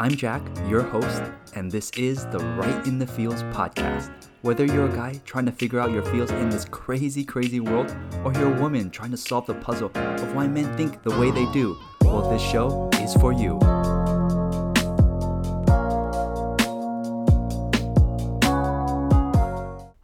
I'm Jack, your host, and this is the Right in the Feels podcast. Whether you're a guy trying to figure out your feels in this crazy, crazy world, or you're a woman trying to solve the puzzle of why men think the way they do, well, this show is for you.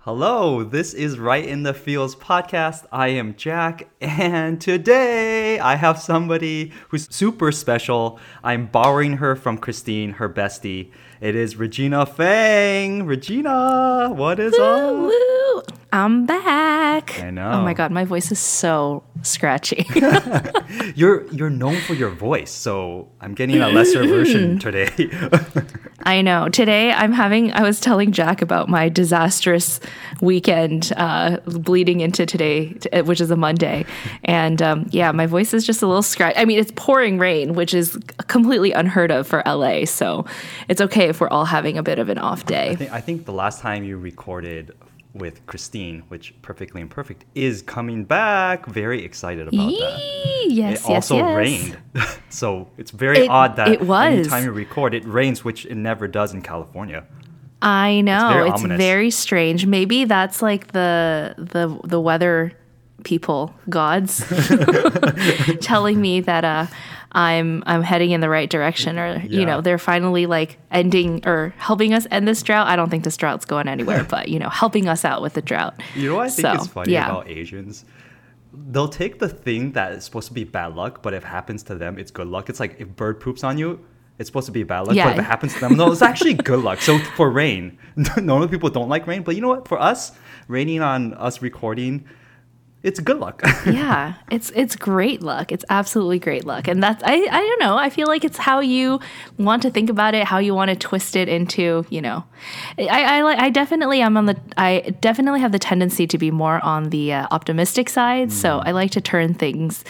Hello, this is Right in the Feels podcast. I am Jack, and today I have somebody who's super special. I'm borrowing her from Christine, her bestie. It is Regina Fang. Regina, what is Woo, up? woo. I'm back. I know. Oh my god, my voice is so scratchy. You're you're known for your voice, so I'm getting a lesser version today. I know. Today I'm having I was telling Jack about my disastrous weekend uh, bleeding into today, which is a Monday. And um, yeah, my voice is just a little scratch. I mean, it's pouring rain, which is completely unheard of for LA. So it's okay if we're all having a bit of an off day. I think, I think the last time you recorded with Christine, which Perfectly Imperfect, is coming back. Very excited about that. Yee, yes, it also yes, yes. rained. so it's very It- odd that it was. anytime you record, it rains, which it never does in California. I know very it's very strange. Maybe that's like the the the weather people gods telling me that uh, I'm I'm heading in the right direction, or you know they're finally like ending or helping us end this drought. I don't think this drought's going anywhere, but you know helping us out with the drought. You know what I think So, is funny yeah. about Asians? They'll take the thing that is supposed to be bad luck, but if it happens to them, it's good luck. It's like if bird poops on you, it's supposed to be bad luck, Yeah. but if it happens to them, no, it's actually good luck. So for rain, normally people don't like rain, but you know what? For us, raining on us recording, it's good luck. yeah, it's it's great luck. It's absolutely great luck, and that's I I don't know. I feel like it's how you want to think about it, how you want to twist it into. You know, I I, like- I definitely am on the I definitely have the tendency to be more on the uh, optimistic side. So I like to turn things,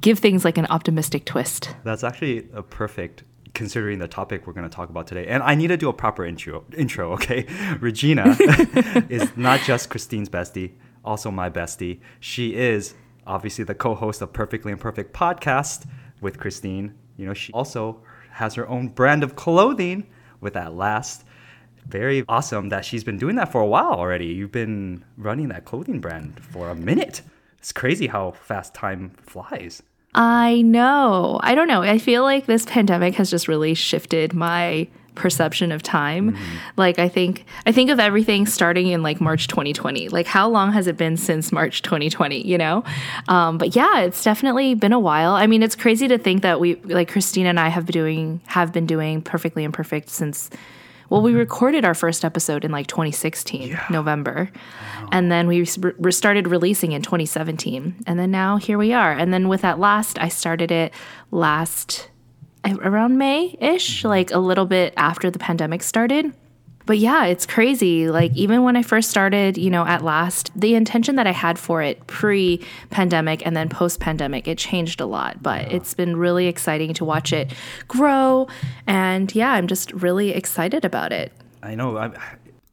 give things like an optimistic twist. That's actually a perfect considering the topic we're going to talk about today. And I need to do a proper intro. Intro, okay? Regina is not just Christine's bestie, also my bestie. She is obviously the co-host of Perfectly Imperfect podcast with Christine. You know, she also has her own brand of clothing with that last. Very awesome that she's been doing that for a while already. You've been running that clothing brand for a minute. It's crazy how fast time flies. I know. I don't know. I feel like this pandemic has just really shifted my perception of time. Like I think I think of everything starting in like March 2020. Like how long has it been since March 2020, you know? Um, but yeah, it's definitely been a while. I mean, it's crazy to think that we like Christina and I have been doing have been doing perfectly imperfect since well, we recorded our first episode in like 2016, November. And then we re- started releasing in 2017. And then now here we are. And then with that last, I started it last around May ish, like a little bit after the pandemic started. But yeah, it's crazy. Like, even when I first started, you know, at last, the intention that I had for it pre pandemic and then post pandemic, it changed a lot. But it's been really exciting to watch it grow. And yeah, I'm just really excited about it. I know. I,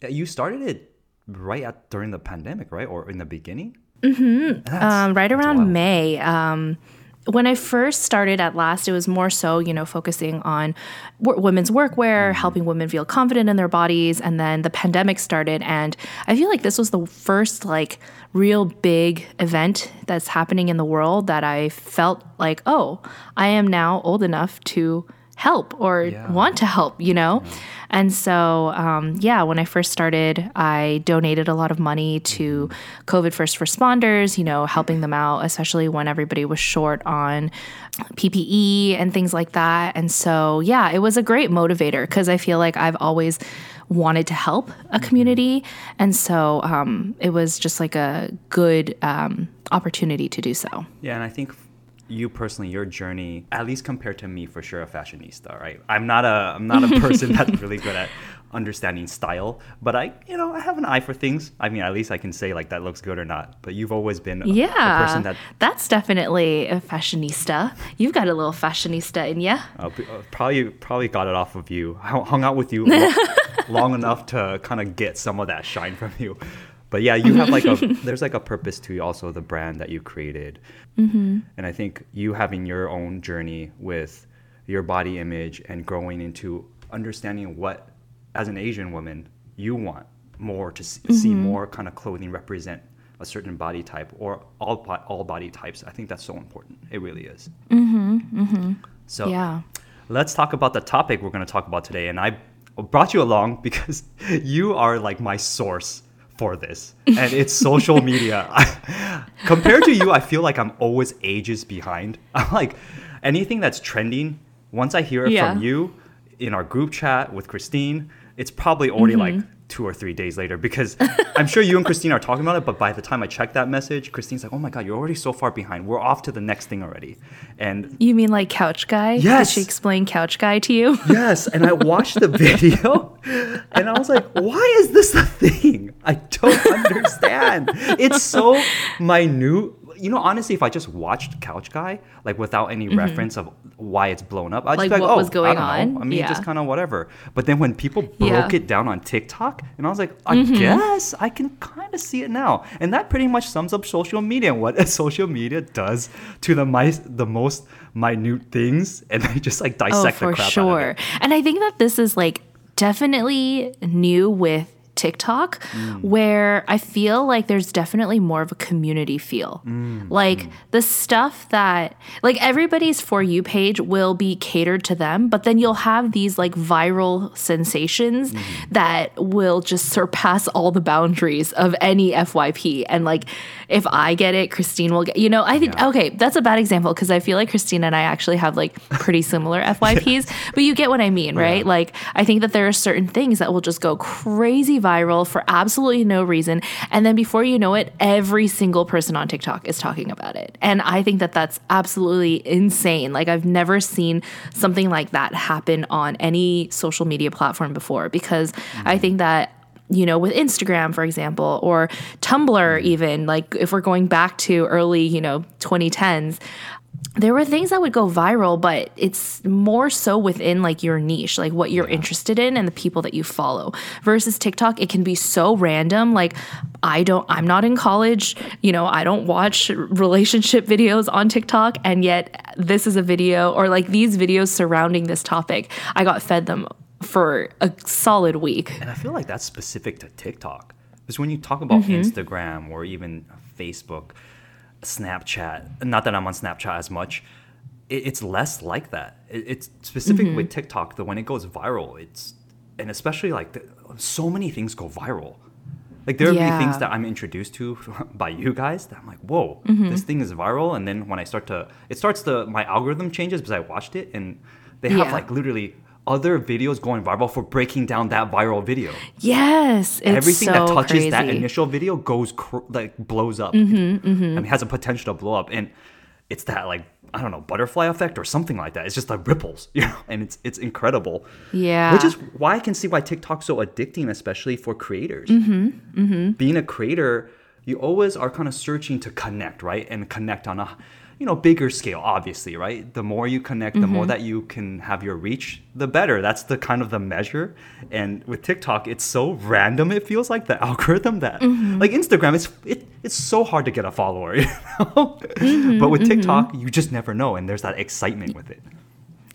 you started it right at during the pandemic, right, or in the beginning? Mm-hmm. Um, right around May. Um, when I first started at last, it was more so, you know, focusing on w- women's workwear, mm-hmm. helping women feel confident in their bodies. And then the pandemic started. And I feel like this was the first, like, real big event that's happening in the world that I felt like, oh, I am now old enough to help or want to help, you know? And so, um, yeah, when I first started, I donated a lot of money to COVID first responders, you know, helping them out, especially when everybody was short on PPE and things like that. And so, yeah, it was a great motivator because I feel like I've always wanted to help a community. And so um, it was just like a good um, opportunity to do so. Yeah, and I think you personally, your journey, at least compared to me, for sure, a fashionista, right? I'm not a, I'm not a person that's really good at understanding style, but I, you know, I have an eye for things. I mean, at least I can say like that looks good or not. But you've always been a, Yeah, a person that that's definitely a fashionista. You've got a little fashionista in you. uh, uh, probably probably got it off of you. Hung hung out with you lo- long enough to kind of get some of that shine from you. But yeah, you have like a there's like a purpose to also the brand that you created, Mm-hmm. and I think you having your own journey with your body image and growing into understanding what, as an Asian woman, you want more to see, see Mm-hmm. more kind of clothing represent a certain body type or all all body types. I think that's so important. It really is. Mm-hmm. Mm-hmm. So Yeah. let's talk about the topic we're going to talk about today. And I brought you along because you are like my source for this, and it's social media. Compared to you, I feel like I'm always ages behind. I'm like anything that's trending. Once I hear it Yeah. from you in our group chat with Christine, it's probably already like mm-hmm. Two or three days later because I'm sure you and Christine are talking about it. But by the time I check that message, Christine's like, "Oh my god, you're already so far behind. We're off to the next thing already." And You mean like Couch Guy? Yes. Did she explain Couch Guy to you? Yes, and I watched the video and I was like, why is this a thing? I don't understand. It's so minute. You know, honestly, if I just watched Couch Guy, like without any reference of why it's blown up, I'd Mm-hmm. Like, just be like, what oh, was going I don't know. on? I mean, Yeah. just kind of whatever. But then when people broke Yeah. Mm-hmm. it down on TikTok, and I was like, I guess I can kind of see it now. And that pretty much sums up social media and what social media does to the, mi- the most minute things. And they just like Oh, dissect for the crap out of sure. it. And I think that this is like definitely new with TikTok, Mm. where I feel like there's definitely more of a community feel. Mm, Like the stuff that, like everybody's For You page will be catered to them, but then you'll have these like viral sensations that will just surpass all the boundaries of any FYP. And like, if I get it, Christine will get, you know, I think, Yeah. okay, that's a bad example because I feel like Christine and I actually have like pretty similar FYPs, but you get what I mean, right? Like, I think that there are certain things that will just go crazy viral for absolutely no reason. And then before you know it, every single person on TikTok is talking about it. And I think that that's absolutely insane. Like, I've never seen something like that happen on any social media platform before because I think that you know, with Instagram, for example, or Tumblr, even like if we're going back to early, you know, 2010s, there were things that would go viral, but it's more so within like your niche, like what you're interested in and the people that you follow. Versus TikTok, it can be so random. Like, I don't, I'm not in college, you know, I don't watch relationship videos on TikTok, and yet this is a video or like these videos surrounding this topic. I got fed them for a solid week. And I feel like that's specific to TikTok. Because when you talk about Mm-hmm. Instagram or even Facebook, Snapchat, not that I'm on Snapchat as much, it, it's less like that. It, it's specific Mm-hmm. with TikTok that when it goes viral, it's, and especially like the, so many things go viral. Like there will be things that I'm introduced to by you guys that I'm like, whoa, Mm-hmm. this thing is viral. And then when I start to, it starts to, my algorithm changes because I watched it and they have Yeah. like literally other videos going viral for breaking down that viral video Yes, it's everything so that touches that initial video goes cr- like blows up. Mm-hmm, I mean, has a potential to blow up, and it's that like I don't know butterfly effect or something like that. It's just like ripples, you know, and it's it's incredible. Yeah. which is why I can see why TikTok's so addicting, especially for creators. Mm-hmm, Being a creator, you always are kind of searching to connect, right, and connect on a you know bigger scale obviously right? The more you connect the more mm-hmm. that you can have your reach the better. That's the kind of the measure. And with tiktok it's so random it feels like the algorithm that mm-hmm. like instagram it's it, it's so hard to get a follower you know? Mm-hmm, but with tiktok you just never know and there's that excitement with it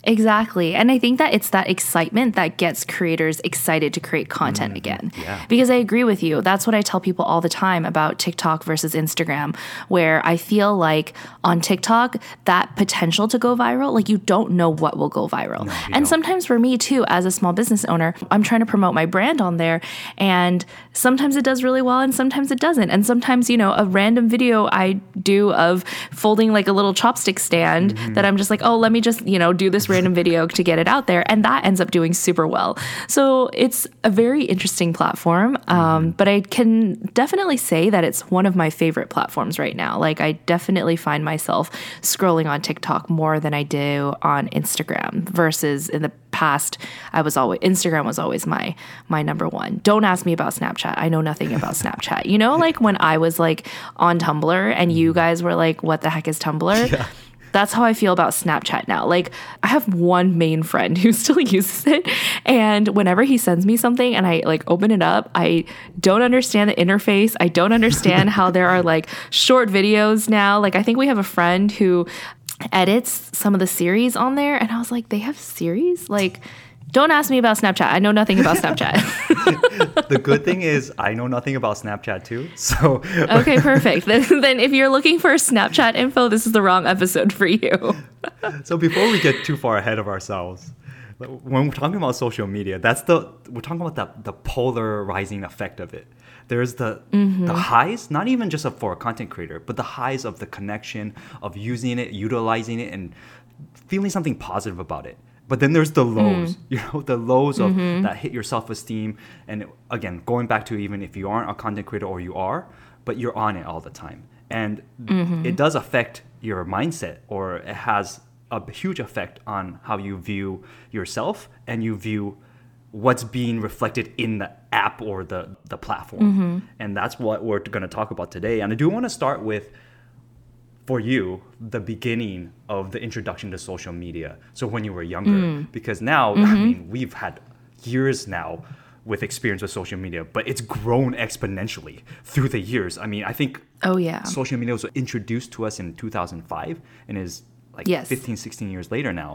Exactly. And I think that it's that excitement that gets creators excited to create content again. yeah. Because I agree with you. That's what I tell people all the time about TikTok versus Instagram, where I feel like on TikTok, that potential to go viral, like you don't know what will go viral. you and don't. sometimes for me too, as a small business owner, I'm trying to promote my brand on there. And sometimes it does really well and sometimes it doesn't. And sometimes, you know, a random video I do of folding like a little chopstick stand Mm-hmm. that I'm just like, oh, let me just, you know, do this random video to get it out there. And that ends up doing super well. So it's a very interesting platform. Mm-hmm. Um, but I can definitely say that it's one of my favorite platforms right now. Like, I definitely find myself scrolling on TikTok more than I do on Instagram versus in the past I was always Instagram was always my my number one. Don't ask me about Snapchat. I know nothing about Snapchat. You know like when I was like on Tumblr and you guys were like what the heck is Tumblr? That's how I feel about Snapchat now. Like, I have one main friend who still uses it. And whenever he sends me something and I like open it up, I don't understand the interface. I don't understand how there are like short videos now. Like, I think we have a friend who edits some of the series on there, and I was like, they have series? Like, don't ask me about Snapchat. I know nothing about Snapchat. the good thing is I know nothing about Snapchat too. So okay, perfect. Then, then if you're looking for Snapchat info, this is the wrong episode for you. so before we get too far ahead of ourselves, when we're talking about social media, that's the we're talking about the the polarizing effect of it. There's the Mm-hmm. the highs, not even just for a content creator, but the highs of the connection of using it, utilizing it, and feeling something positive about it. But then there's the lows, Mm. you know, the lows of Mm-hmm. that hit your self esteem. And again, going back to even if you aren't a content creator or you are, but you're on it all the time. And Mm-hmm. it does affect your mindset or it has a huge effect on how you view yourself and you view what's being reflected in the app or the, the platform. Mm-hmm. And that's what we're going to talk about today. And I do want to start with for you the beginning of the introduction to social media so when you were younger Mm. because now i Mm-hmm. mean we've had years now with experience with social media but it's grown exponentially through the years i mean i think Oh yeah. social media was introduced to us in 2005 and is like Yes. 15 16 years later now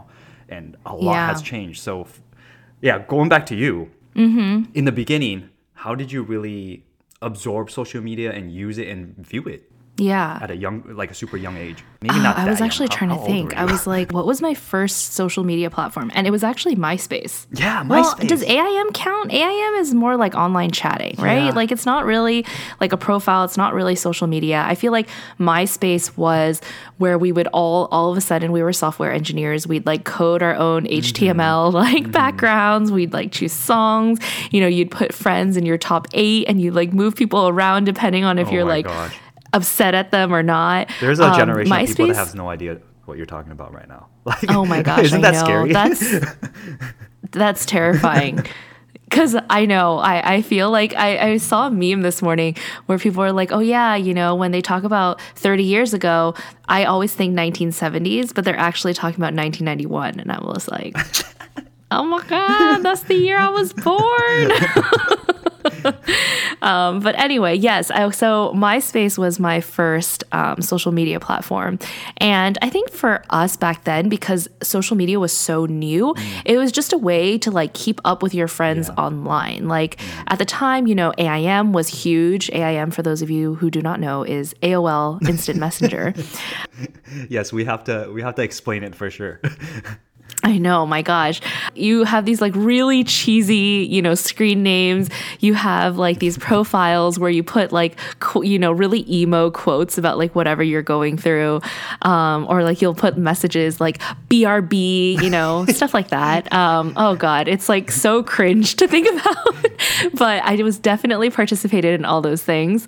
and a lot Yeah. has changed so yeah going back to you Mm-hmm. in the beginning how did you really absorb social media and use it and view it yeah. at a young, like a super young age. Maybe Uh, not. I was young. actually How- trying how to think. I was like, what was my first social media platform? And it was actually MySpace. Yeah, Well, MySpace. does AIM count? AIM is more like online chatting, right? Yeah. Like it's not really like a profile. It's not really social media. I feel like MySpace was where we would all, all of a sudden, we were software engineers. We'd like code our own Mm-hmm. HTML like backgrounds. We'd like choose songs. You know, you'd put friends in your top eight and you'd like move people around depending on if Oh you're my like gosh. Upset at them or not. There's a Um, generation of people that has no idea what you're talking about right now. Like, Oh my gosh, isn't I that know. scary? That's that's terrifying. Cause I know, I, I feel like I, I saw a meme this morning where people were like, oh yeah, you know, when they talk about 30 years ago, I always think 1970s, but they're actually talking about 1991. And I was like, oh my God, that's the year I was born. Um, but anyway, yes. I, so MySpace was my first um, social media platform, and I think for us back then, because social media was so new, it was just a way to like keep up with your friends Yeah. online. Like at the time, you know, AIM was huge. AIM, for those of you who do not know, is AOL Instant Messenger. yes, we have to. We have to explain it for sure. I know, my gosh. You have these like really cheesy, you know, screen names. You have like these profiles where you put like, qu- you know, really emo quotes about like whatever you're going through. Um, or like you'll put messages like BRB, you know, stuff like that. Um, oh God, it's like so cringe to think about. but I was definitely participated in all those things.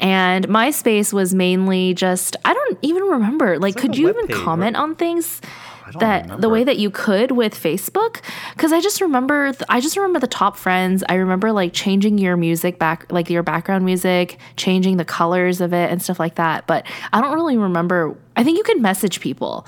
And MySpace was mainly just, I don't even remember. Like, like could a you even page, right? comment on things? Don't that the way that you could with Facebook? Because I just remember th- I just remember the top friends. I remember like changing your music back like your background music changing the colors of it and stuff like that but I don't really remember I think you could message people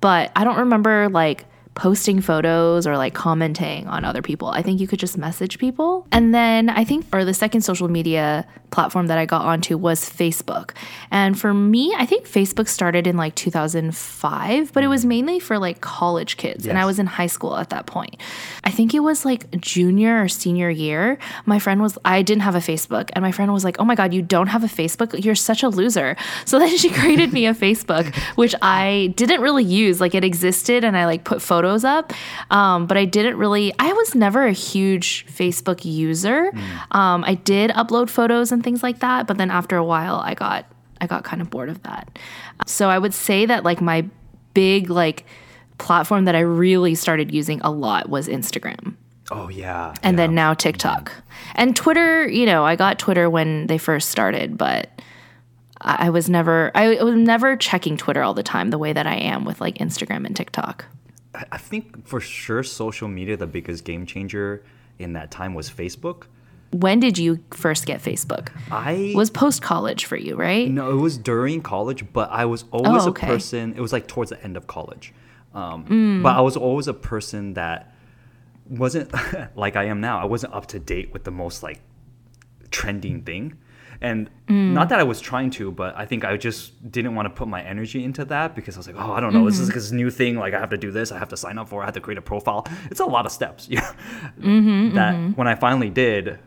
but I don't remember like posting photos or like commenting on other people. I think you could just message people. And then I think or the second social media platform that I got onto was Facebook. And for me, I think Facebook started in like 2005, but it was mm. mainly for like college kids and I was in high school at that point. I think it was like junior or senior year. My friend was I didn't have a Facebook and my friend was like, "Oh my god, you don't have a Facebook? You're such a loser." So then she created me a Facebook, which I didn't really use. Like it existed and I like put photos up, um, but I didn't really. I was never a huge Facebook user. Um, I did upload photos and things like that, but then after a while, I got I got kind of bored of that. So I would say that like my big like platform that I really started using a lot was Instagram. oh yeah. And yeah. then now TikTok. And Twitter, you know, I got Twitter when they first started, but I I was never I was never checking Twitter all the time the way that I am with like Instagram and TikTok. I think for sure social media the biggest game changer in that time was Facebook. When did you first get Facebook? I was post college for you, right? No, it was during college, but I was always Oh, a person. It was like towards the end of college, um, Mm. but I was always a person that wasn't like I am now. I wasn't up to date with the most like trending thing, And mm. not that I was trying to, but I think I just didn't want to put my energy into that because I was like, oh, I don't know, this is mm-hmm. this new thing. Like I have to do this, I have to sign up for, it, I have to create a profile. It's a lot of steps. Yeah. Mm-hmm, that mm-hmm. when I finally did,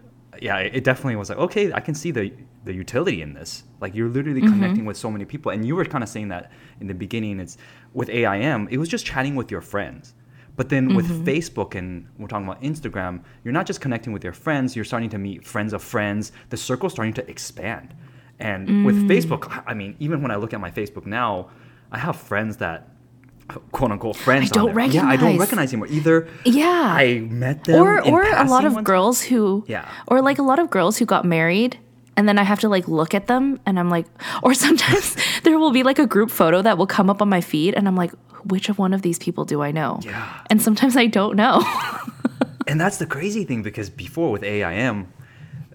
yeah, it it definitely was like, okay, I can see the the utility in this. Like you're literally connecting with so many people, and you were kind of saying that in the beginning. It's with AIM, it was just chatting with your friends. But then with mm-hmm. Facebook and we're talking about Instagram, you're not just connecting with your friends, you're starting to meet friends of friends. The circle's starting to expand. And with mm. Facebook, I mean, even when I look at my Facebook now, I have friends that quote unquote friends. I don't there. Yeah, I don't recognize. recognize anymore. Either Yeah. I met them or or a lot of girls who Yeah. or like a lot of girls who got married and then I have to like look at them and I'm like or sometimes there will be like a group photo that will come up on my feed and I'm like which of one of these people do I know? Yeah. And sometimes I don't know. And that's the crazy thing because before with AIM,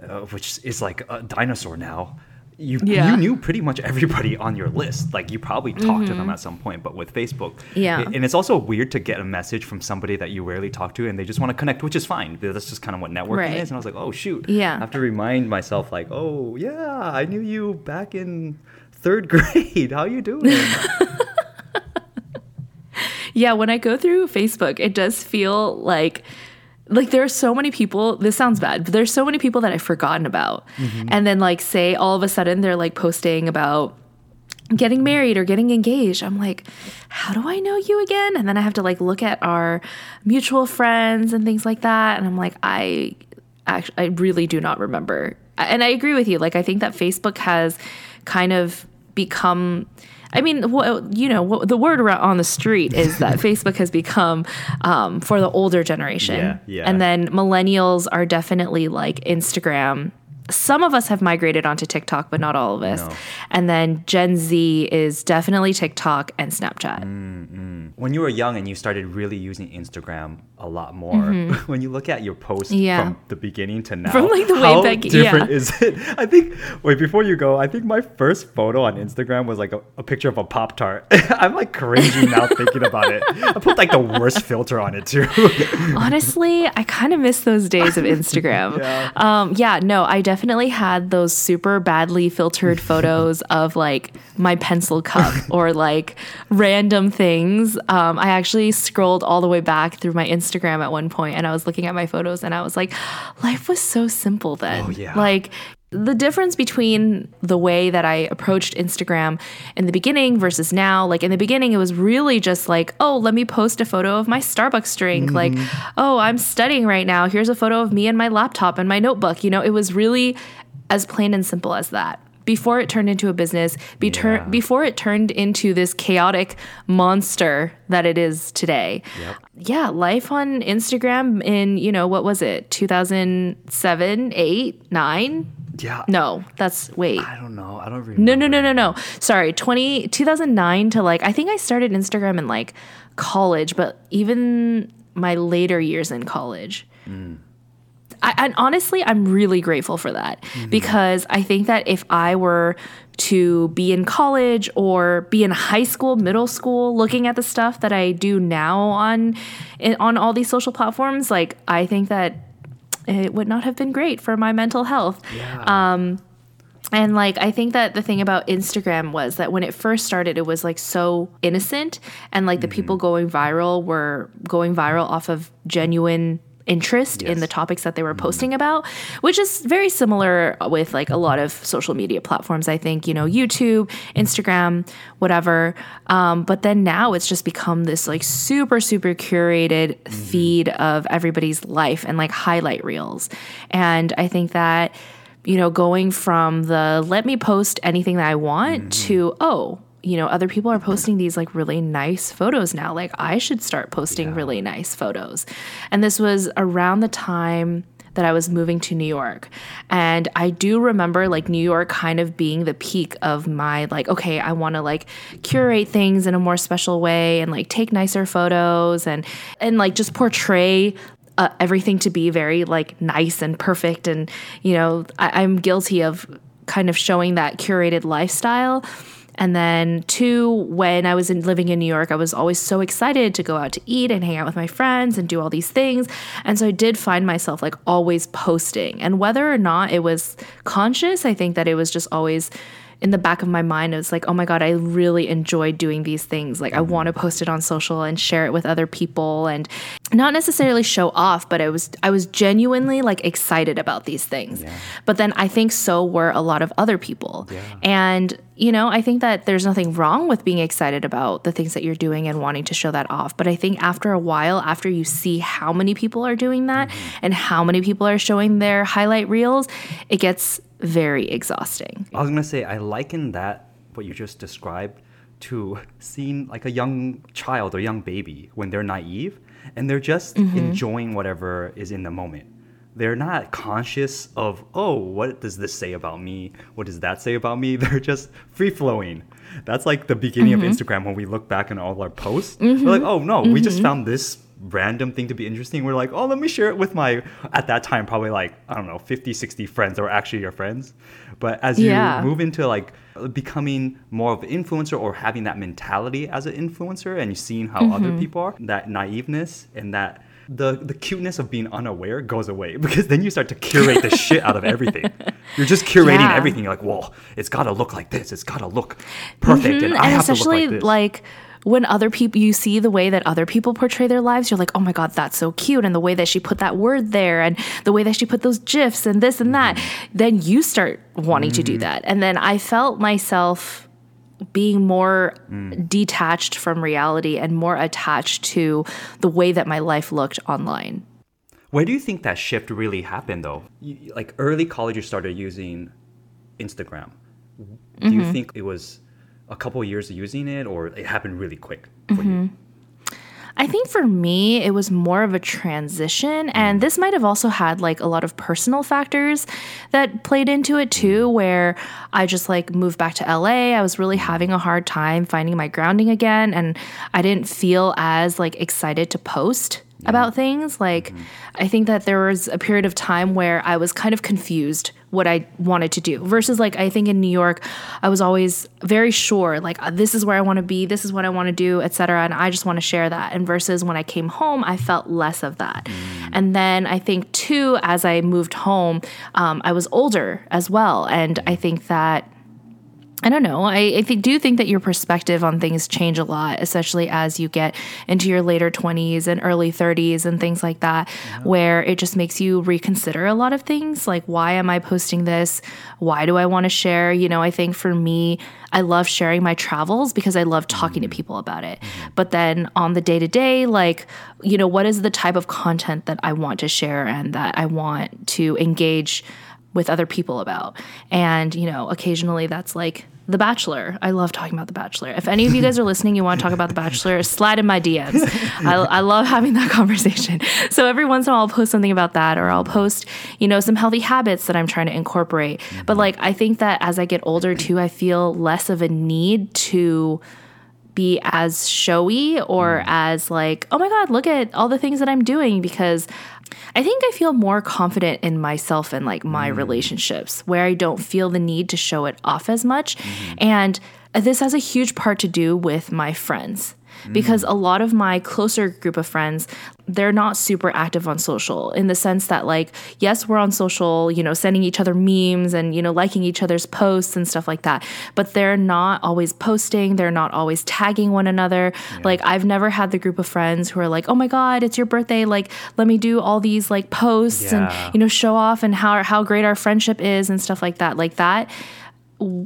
uh, which is like a dinosaur now, you Yeah. you knew pretty much everybody on your list. Like you probably talked to them at some point. But with Facebook, Mm-hmm. Yeah. a- and it's also weird to get a message from somebody that you rarely talk to, and they just want to connect, which is fine. That's just kind of what networking Right. is. And I was like, oh shoot, Yeah. I have to remind myself like, oh yeah, I knew you back in third grade. How you doing? Yeah, when I go through Facebook, it does feel like like there are so many people this sounds bad but there's so many people that i've forgotten about. Mm-hmm. And then like say all of a sudden they're like posting about getting married or getting engaged. I'm like how do i know you again? And then i have to like look at our mutual friends and things like that. And i'm like i actually i really do not remember. And i agree with you. Like i think that facebook has kind of become I mean, what, you know, what, the word on the street is that Facebook has become um, for the older generation, Yeah, yeah. and then millennials are definitely like Instagram. Some of us have migrated onto TikTok, but not all of us. No. And then Gen Z is definitely TikTok and Snapchat. when you were young and you started really using Instagram a lot more, when you look at your posts Mm-hmm. Yeah. from the beginning to now, From, like, the way how back- different yeah. is it? I think. Wait, before you go, I think my first photo on Instagram was like a, a picture of a pop tart. I'm like cringing now thinking about it. I put like the worst filter on it too. Honestly, I kind of miss those days of Instagram. Yeah. Um, yeah, no, I definitely had those super badly filtered photos of like my pencil cup or like random things. Um, I actually scrolled all the way back through my Instagram at one point and I was looking at my photos and I was like, life was so simple then. Oh, yeah. Like, the difference between the way that I approached Instagram in the beginning versus now, like in the beginning, it was really just like, oh, let me post a photo of my Starbucks drink. Like, mm-hmm. oh, I'm studying right now. Here's a photo of me and my laptop and my notebook. You know, it was really as plain and simple as that. Before it turned into a business, be tur- Yeah. before it turned into this chaotic monster that it is today. Yep. Yeah, life on Instagram in, you know, what was it, 2007, 8, 9? yeah. No, that's wait. I don't know. I don't remember. No, no, no, no, no. Sorry, 20, 2009 to like, I think I started Instagram in like college, but even my later years in college. Hmm. I, and honestly, I'm really grateful for that mm-hmm. because I think that if I were to be in college or be in high school, middle school, looking at the stuff that I do now on on all these social platforms, like I think that it would not have been great for my mental health. Yeah. Um, and like I think that the thing about Instagram was that when it first started it was like so innocent and like the mm-hmm. people going viral were going viral off of genuine interest in the topics that they were mm-hmm. posting about, which is very similar with like a lot of social media platforms. I think, you know, YouTube, Instagram, whatever. Um, but then now it's just become this like super, super curated mm-hmm. feed of everybody's life and like highlight reels. And I think that you know, going from the let me post anything that I want mm-hmm. to, oh, you know, other people are posting these like really nice photos now. Like I should start posting really nice photos. And this was around the time that I was moving to New York. And I do remember like New York kind of being the peak of my like, okay, I want to like curate things in a more special way and like take nicer photos and and like just portray uh, everything to be very like nice and perfect and you know I, i'm guilty of kind of showing that curated lifestyle And then two, when I was in, living in New York, I was always so excited to go out to eat and hang out with my friends and do all these things. And so I did find myself like always posting. And whether or not it was conscious, I think that it was just always in the back of my mind it was like oh my god i really enjoy doing these things. Like i Mm-hmm. want to post it on social and share it with other people and not necessarily show off but i was i was genuinely like excited about these things. But then i think so were a lot of other people. Yeah. and you know i think that there's nothing wrong with being excited about the things that you're doing and wanting to show that off. But i think after a while after you see how many people are doing that and how many people are showing their highlight reels it gets very exhausting I was gonna say I liken that what you just described to seeing like a young child or young baby when they're naive and they're just mm-hmm. enjoying whatever is in the moment. They're not conscious of oh what does this say about me? What does that say about me? They're just free flowing. That's like the beginning of mm-hmm. Instagram when we look back on all our posts. We're mm-hmm. like oh no we just found this random thing to be interesting we're like oh let me share it with my at that time probably like i don't know 50 60 friends that were actually your friends but as you Yeah. move into like becoming more of an influencer or having that mentality as an influencer and you seeing how other Mm-hmm. people are that naiveness and that the the cuteness of being unaware goes away because then you start to curate the shit out of everything you're just curating Yeah. everything you're like well it's got to look like this it's got to look perfect and i and have to look especially like this like when other people you see the way that other people portray their lives you're like oh my god that's so cute and the way that she put that word there and the way that she put those gifs and this and that Mm-hmm. then you start wanting to do that and then i felt myself being more Mm. detached from reality and more attached to the way that my life looked online Where do you think that shift really happened, though? You, like early college, you started using Instagram. Do you think it was a couple years of using it, or it happened really quick you? Mm-hmm. I think for me, it was more of a transition. And mm. this might have also had like a lot of personal factors that played into it too, mm. where I just like moved back to LA. I was really mm. having a hard time finding my grounding again. And I didn't feel as like excited to post about things. Like, I think that there was a period of time where I was kind of confused what I wanted to do versus like I think in New York I was always very sure like uh, this is where I want to be this is what I want to do etc and I just want to share that. And versus when I came home I felt less of that. And then I think too as I moved home um, I was older as well. And I think that I don't know. I, I think, do think that your perspective on things change a lot, especially as you get into your later 20s and early 30s and things like that, where it just makes you reconsider a lot of things. Like, why am I posting this? Why do I want to share? You know, I think for me, I love sharing my travels because I love talking to mm-hmm. people about it. Mm-hmm. But then on the day to day, like, you know, what is the type of content that I want to share and that I want to engage with other people about. And, you know, occasionally that's like The Bachelor. I love talking about The Bachelor. If any of you guys are listening, you want to talk about The Bachelor, slide in my DMs. I, I love having that conversation. So every once in a while, I'll post something about that, or I'll post, you know, some healthy habits that I'm trying to incorporate. But like, I think that as I get older too, I feel less of a need to be as showy or mm. as like, oh my God, look at all the things that I'm doing because I think I feel more confident in myself and like my mm. relationships where I don't feel the need to show it off as much. Mm-hmm. And this has a huge part to do with my friends because mm. a lot of my closer group of friends they're not super active on social in the sense that like yes we're on social you know sending each other memes and you know liking each other's posts and stuff like that but they're not always posting they're not always tagging one another. Like i've never had the group of friends who are like oh my god it's your birthday like let me do all these like posts Yeah. and you know show off and how how great our friendship is and stuff like that. Like that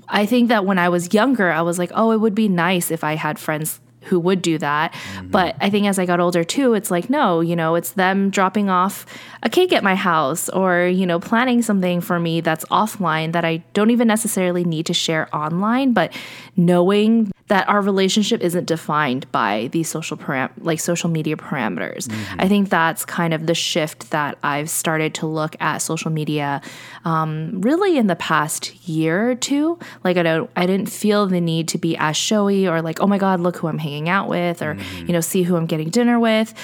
I think that when I was younger, I was like, oh, it would be nice if I had friends who would do that. Mm-hmm. But I think as I got older too, it's like, no, you know, it's them dropping off a cake at my house or, you know, planning something for me that's offline that I don't even necessarily need to share online, but knowing that our relationship isn't defined by these social param- like social media parameters. Mm-hmm. I think that's kind of the shift that I've started to look at social media um, really in the past year or two. Like I don't I didn't feel the need to be as showy or like, oh my God, look who I'm hanging out with or, mm-hmm. you know, see who I'm getting dinner with.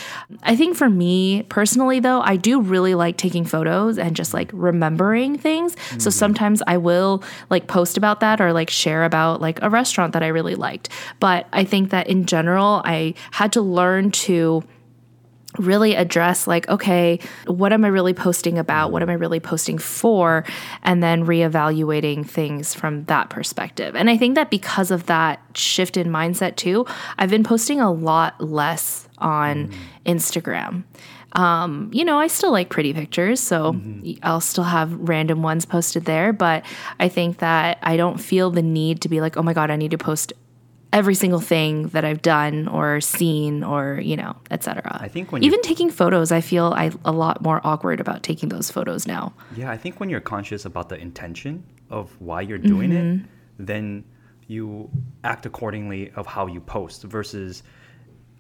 I think for me personally though, I do really like taking photos and just like remembering things. So mm-hmm. sometimes I will like post about that or like share about like a restaurant that I really liked. But I think that in general, I had to learn to really address like okay what am i really posting about? What am i really posting for? And then reevaluating things from that perspective. And i think that because of that shift in mindset too i've been posting a lot less on instagram. Um, you know, I still like pretty pictures, so I'll still have random ones posted there. But I think that I don't feel the need to be like, oh my God, I need to post every single thing that I've done or seen or, you know, etc. I think when you- even taking photos, I feel I, a lot more awkward about taking those photos now. Yeah, I think when you're conscious about the intention of why you're doing it, mm-hmm. then you act accordingly of how you post versus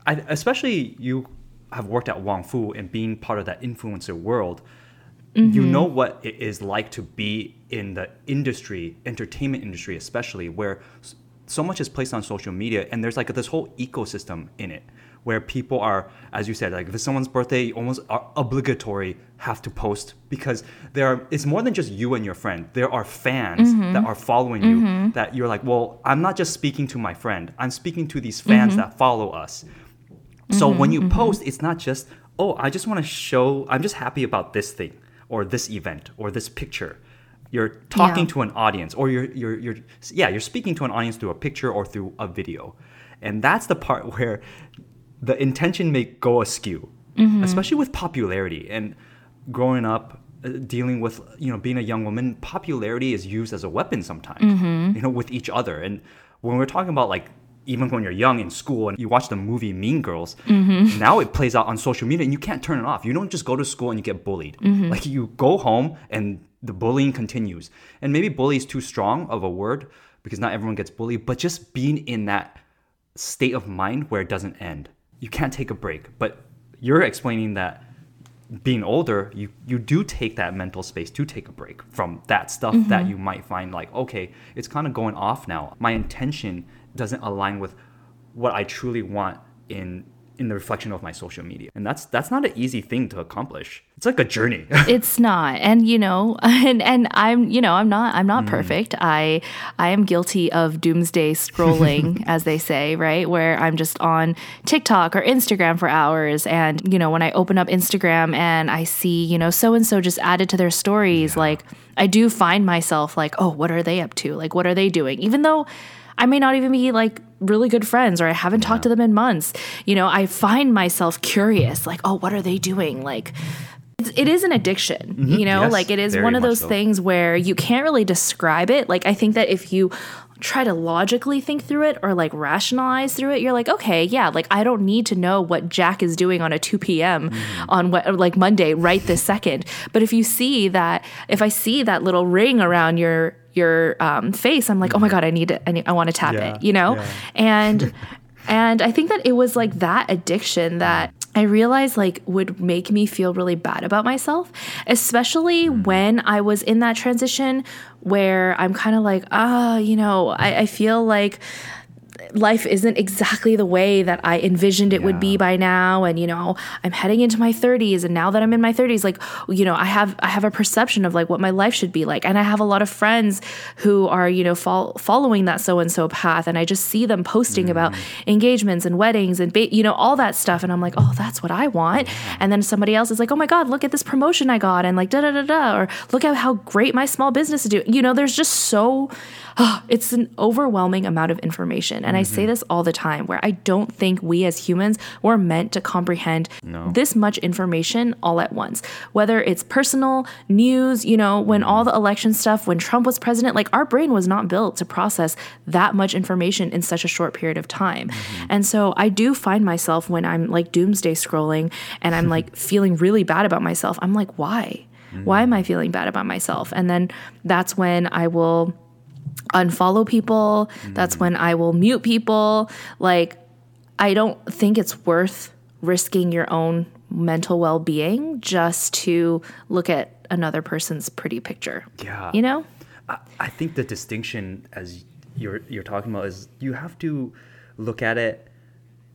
I, especially you have worked at Wong Fu and being part of that influencer world, you mm-hmm. know what it is like to be in the industry, entertainment industry especially, where so much is placed on social media and there's like this whole ecosystem in it where people are, as you said, like if it's someone's birthday, you almost are obligatory have to post because there are, it's more than just you and your friend. There are fans mm-hmm. that are following you mm-hmm. that you're like, well, I'm not just speaking to my friend. I'm speaking to these fans mm-hmm. that follow us. So when you post, it's not just, oh, I just want to show, I'm just happy about this thing or this event or this picture. You're talking Yeah. to an audience or you're, you're, you're, yeah, you're speaking to an audience through a picture or through a video. And that's the part where the intention may go askew, mm-hmm. especially with popularity. And growing up, uh, dealing with, you know, being a young woman, popularity is used as a weapon sometimes, mm-hmm. you know, with each other. And when we're talking about like, even when you're young in school and you watch the movie Mean Girls, mm-hmm. now it plays out on social media and you can't turn it off. You don't just go to school and you get bullied. Like you go home and the bullying continues. And maybe bully is too strong of a word because not everyone gets bullied, but just being in that state of mind where it doesn't end. You can't take a break. But you're explaining that being older, you you do take that mental space to take a break from that stuff that mm-hmm. you might find like, okay, it's kind of going off now. My intention doesn't align with what I truly want in in the reflection of my social media. And that's that's not an easy thing to accomplish. It's like a journey. it's not. And you know and and i'm you know i'm not i'm not mm. perfect. I i am guilty of doomsday scrolling as they say right? Where i'm just on tiktok or instagram for hours. And you know when i open up instagram and i see you know so and so just added to their stories like i do find myself like oh what are they up to? Like what are they doing? Even though I may not even be like really good friends or I haven't talked to them in months. You know, I find myself curious, like, oh, what are they doing? Like, it's, it is an addiction, you know, Yes, like it is one of those so. things where you can't really describe it. Like, I think that if you try to logically think through it or like rationalize through it, you're like, okay, yeah, like I don't need to know what Jack is doing on a 2 p.m. Mm-hmm. on what like Monday right this second. But if you see that, if I see that little ring around your your um, face, I'm like, oh my god, I need it. I, need, I want to tap Mm-hmm. Yeah, it, you know, yeah. and and I think that it was like that addiction that I realized like would make me feel really bad about myself, especially when I was in that transition where I'm kind of like, ah, you know, I, I feel like life isn't exactly the way that I envisioned it would be by now. And you know I'm heading into my 30s and now that I'm in my 30s like you know I have I have a perception of like what my life should be like. And I have a lot of friends who are you know fol- following that so and so path and I just see them posting about mm. engagements and weddings and ba- you know all that stuff. And I'm like oh that's what I want. And then somebody else is like oh my god look at this promotion I got and like da da da da or look at how great my small business is doing. You know there's just so Ah, it's an overwhelming amount of information. And I say mm-hmm. this all the time where I don't think we as humans were meant to comprehend no. this much information all at once. Whether it's personal, news, you know, when mm-hmm. all the election stuff, when Trump was president, like our brain was not built to process that much information in such a short period of time. Mm-hmm. And so I do find myself when I'm like doomsday scrolling and I'm like feeling really bad about myself, I'm like, why? Why am mm. I feeling bad about myself? And then that's when I will unfollow people. That's mm. when I will mute people. Like, I don't think it's worth risking your own mental well being just to look at another person's pretty picture. Yeah. You know? I, I think the distinction as you're you're talking about is you have to look at it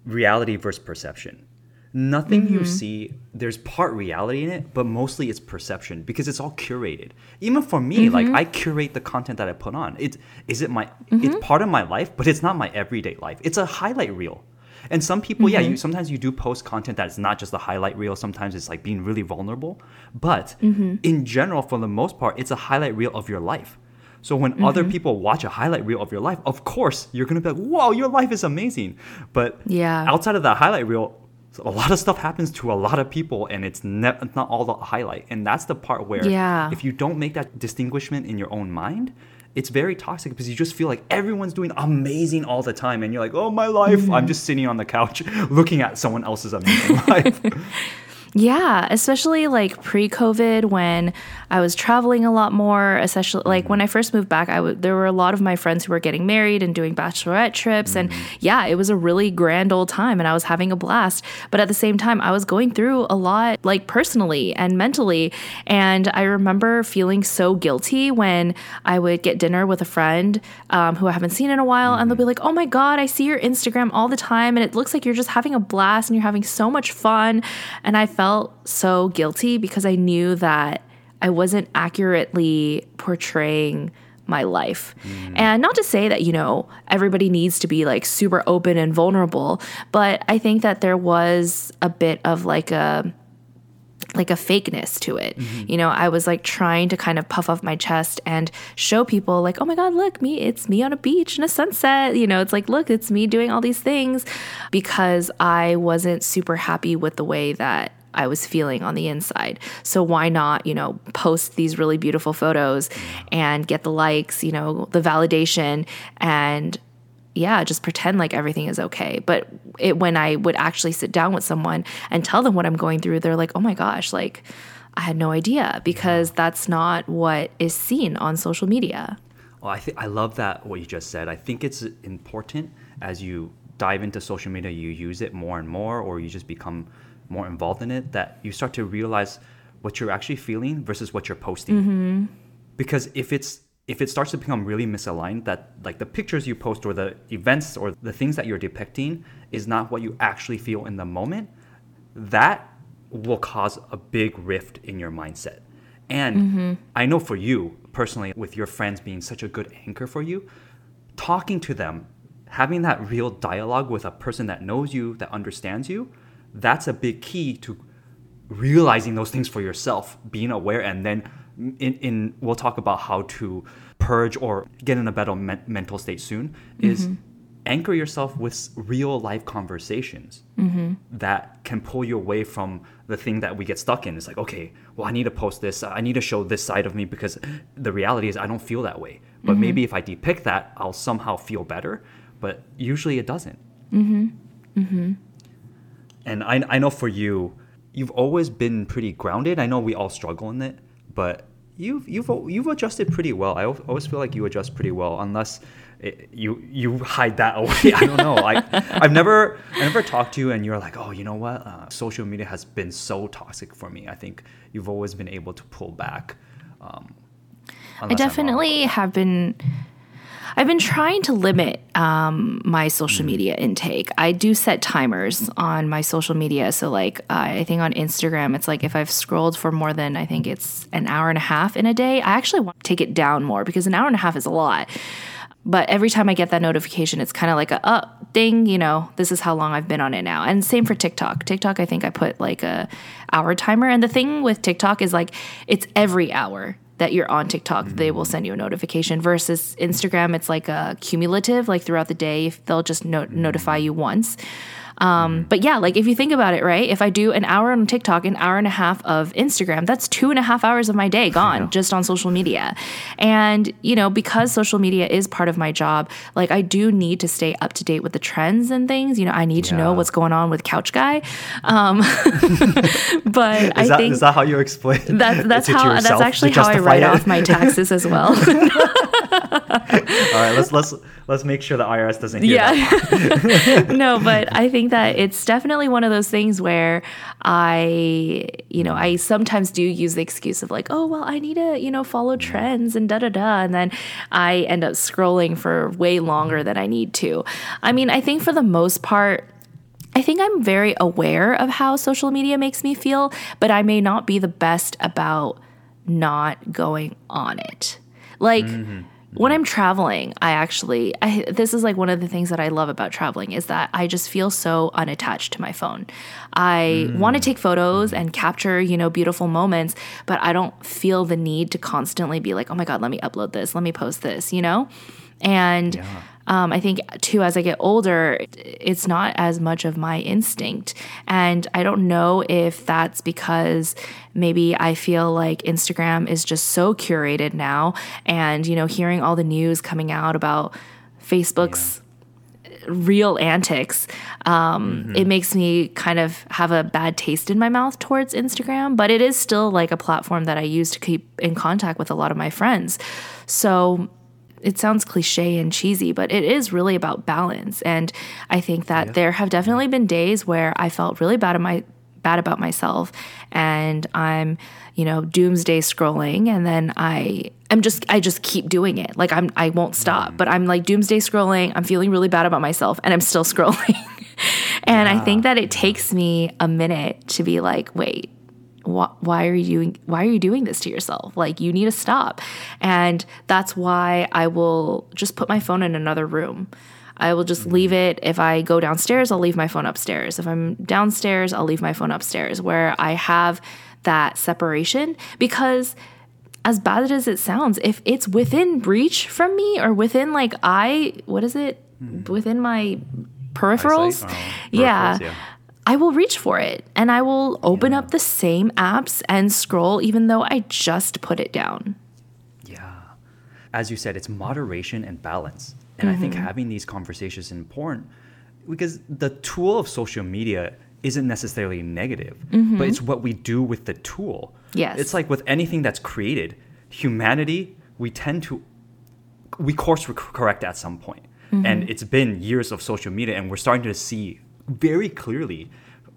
reality versus perception. Nothing you mm-hmm. see, there's part reality in it, but mostly it's perception because it's all curated. Even for me, like mm-hmm. I curate the content that I put on. It is it my it's mm-hmm. part of my life, but it's not my everyday life. It's a highlight reel. And some people, yeah, you sometimes you do post content that's not just a highlight reel. Sometimes it's like being really vulnerable. But in general, for the most part, it's a highlight reel of your life. So when other people watch a highlight reel of your life, of course you're gonna be like, "Wow, your life is amazing." But Yeah. outside of that highlight reel, a lot of stuff happens to a lot of people, and it's ne- it's not all the highlight. And that's the part where Yeah. if you don't make that distinguishment in your own mind, it's very toxic because you just feel like everyone's doing amazing all the time, and you're like, "Oh, my life! I'm mm-hmm. just sitting on the couch looking at someone else's amazing life." Yeah, especially like pre-COVID when I was traveling a lot more. Especially like when I mm-hmm. first moved back, I w- there were a lot of my friends who were getting married and doing bachelorette trips, and mm-hmm. yeah, it was a really grand old time, and I was having a blast. But at the same time, I was going through a lot, like personally and mentally, and I remember feeling so guilty when I would get dinner with a friend um, who I haven't seen in a while, and they'll be mm-hmm. like, "Oh my god, I see your Instagram all the time, and it looks like you're just having a blast and you're having so much fun," and I felt so guilty because I knew that I wasn't accurately portraying my life. And not to say that, you know, everybody needs to be like super open and vulnerable, but I think that there was a bit of like a like a fakeness to it. Mm-hmm. You know, I was like trying to kind of puff up my chest and show people like, "Oh my god, look, me, it's me on a beach in a sunset." You know, it's like, "Look, it's me doing all these things" because I wasn't super happy with the way that I was feeling on the inside. So why not, you know, post these really beautiful photos and get the likes, you know, the validation and yeah, just pretend like everything is okay. But it, when I would actually sit down with someone and tell them what I'm going through, they're like, oh my gosh, like I had no idea because that's not what is seen on social media. Well, I think I love that what you just said. I think it's important as you dive into social media, you use it more and more, or you just become more involved in it, that you start to realize what you're actually feeling versus what you're posting. Mm-hmm. Because if it's if it starts to become really misaligned, that like the pictures you post or the events or the things that you're depicting is not what you actually feel in the moment, that will cause a big rift in your mindset. And mm-hmm. I know for you personally, with your friends being such a good anchor for you, talking to them, having that real dialogue with a person that knows you, that understands you, that's a big key to realizing those things for yourself, being aware, and then in, in we'll talk about how to purge or get in a better men- mental state soon. Is mm-hmm. anchor yourself with real life conversations mm-hmm. that can pull you away from the thing that we get stuck in. It's like, okay, well, I need to post this. I need to show this side of me because the reality is I don't feel that way. But mm-hmm. maybe if I depict that, I'll somehow feel better. But usually it doesn't. And I, I know for you, you've always been pretty grounded. I know we all struggle in it, but you've you've you've adjusted pretty well. I always feel like you adjust pretty well, unless it, you you hide that away. I don't know. I I've never I never talked to you, and you're like, oh, you know what? Uh, social media has been so toxic for me. I think you've always been able to pull back. Um, I definitely have been. I've been trying to limit um, my social media intake. I do set timers on my social media. So, like, uh, I think on Instagram, it's like if I've scrolled for more than I think it's an hour and a half in a day, I actually want to take it down more because an hour and a half is a lot. But every time I get that notification, it's kind of like a uh, ding, you know, this is how long I've been on it now. And same for TikTok. TikTok, I think I put like a hour timer. And the thing with TikTok is like it's every hour that you're on TikTok, they will send you a notification. Versus Instagram, it's like a cumulative, like throughout the day, they'll just no- notify you once. Um, but yeah, like if you think about it, right? If I do an hour on TikTok, an hour and a half of Instagram, that's two and a half hours of my day gone just on social media. And, you know, because social media is part of my job, like I do need to stay up to date with the trends and things. You know, I need to know what's going on with Couch Guy. Um, but I Is that, think is that how you explain? that, that's it how that's actually how I write it? off my taxes as well. All right, let's let's let's make sure the IRS doesn't hear Yeah. that. no, but I think that it's definitely one of those things where I, you know, I sometimes do use the excuse of like, oh, well, I need to, you know, follow mm-hmm. trends and da da da. And then I end up scrolling for way longer than I need to. I mean, I think for the most part, I think I'm very aware of how social media makes me feel, but I may not be the best about not going on it. Like mm-hmm. When I'm traveling, I actually I, this is like one of the things that I love about traveling is that I just feel so unattached to my phone. I want to mm. take photos and capture, you know, beautiful moments, but I don't feel the need to constantly be like, "Oh my god, let me upload this, let me post this," you know? And um, I think too, as I get older, it's not as much of my instinct. And I don't know if that's because maybe I feel like Instagram is just so curated now. And, you know, hearing all the news coming out about Facebook's real antics, um, it makes me kind of have a bad taste in my mouth towards Instagram. But it is still like a platform that I use to keep in contact with a lot of my friends. So it sounds cliche and cheesy, but it is really about balance. And I think that there have definitely been days where I felt really bad at my bad about myself and I'm, you know, doomsday scrolling and then I I'm just I just keep doing it. Like I'm I won't stop, mm-hmm. but I'm like doomsday scrolling, I'm feeling really bad about myself and I'm still scrolling. and I think that it takes me a minute to be like, wait, why, why are you doing why are you doing this to yourself? Like you need to stop. And that's why i will just put my phone in another room. I will just mm. leave it. If i go downstairs i'll leave my phone upstairs. If i'm downstairs i'll leave my phone upstairs where i have that separation. Because as bad as it sounds if it's within reach from me or within like i what is it? Hmm. Within my peripherals? Oh, yeah. peripherals, yeah. I will reach for it and I will open up the same apps and scroll even though I just put it down. Yeah. As you said, it's moderation and balance. And I Mm-hmm. think having these conversations is important because the tool of social media isn't necessarily negative, but it's what we do with the tool. Mm-hmm. Yes. It's like with anything that's created, humanity, we tend to we course correct at some point. Mm-hmm. And it's been years of social media and we're starting to see very clearly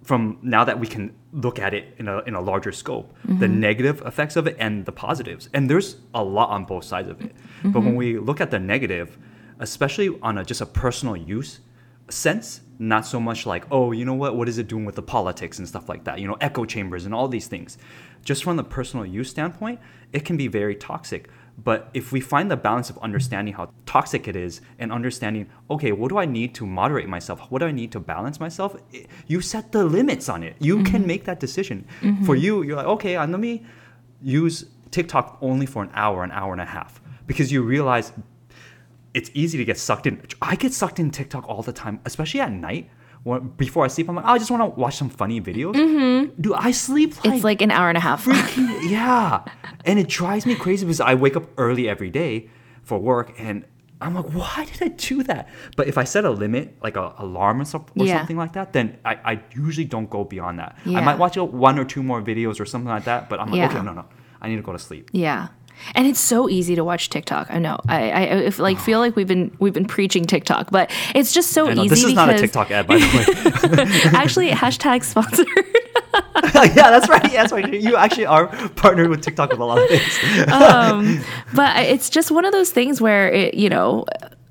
from now that we can look at it in a, in a larger scope the mm-hmm. negative effects of it and the positives. And there's a lot on both sides of it. But when mm-hmm. we look at the negative especially on a, just a personal use sense not so much like oh you know what? What is it doing with the politics and stuff like that? You know echo chambers and all these things. Just from the personal use standpoint it can be very toxic but if we find the balance of understanding how toxic it is and understanding, okay, what do I need to moderate myself? What do I need to balance myself? You set the limits on it. You can make that decision. For you, you're like, okay, uh, let me use TikTok only for an hour, an hour and a half, because you realize it's easy to get sucked in. I get sucked in TikTok all the time, especially at night. Before I sleep, I'm like, oh, I just want to watch some funny videos. Mm-hmm. Do I sleep like It's like an hour and a half. freaking yeah and it drives me crazy because i wake up early every day for work and i'm like why did i do that but if i set a limit like a alarm or, some, or Yeah. something like that then I, I usually don't go beyond that i might watch one or two more videos or something like that but i'm like Yeah. okay no no i need to go to sleep yeah. And it's so easy to watch TikTok. I know. I, I if, like feel like we've been we've been preaching TikTok, but it's just so easy this is because not a tiktok ad by the way actually hashtag sponsored. yeah that's right yeah, that's right you actually are partnered with tiktok with a lot of things um, but it's just one of those things where it, you know,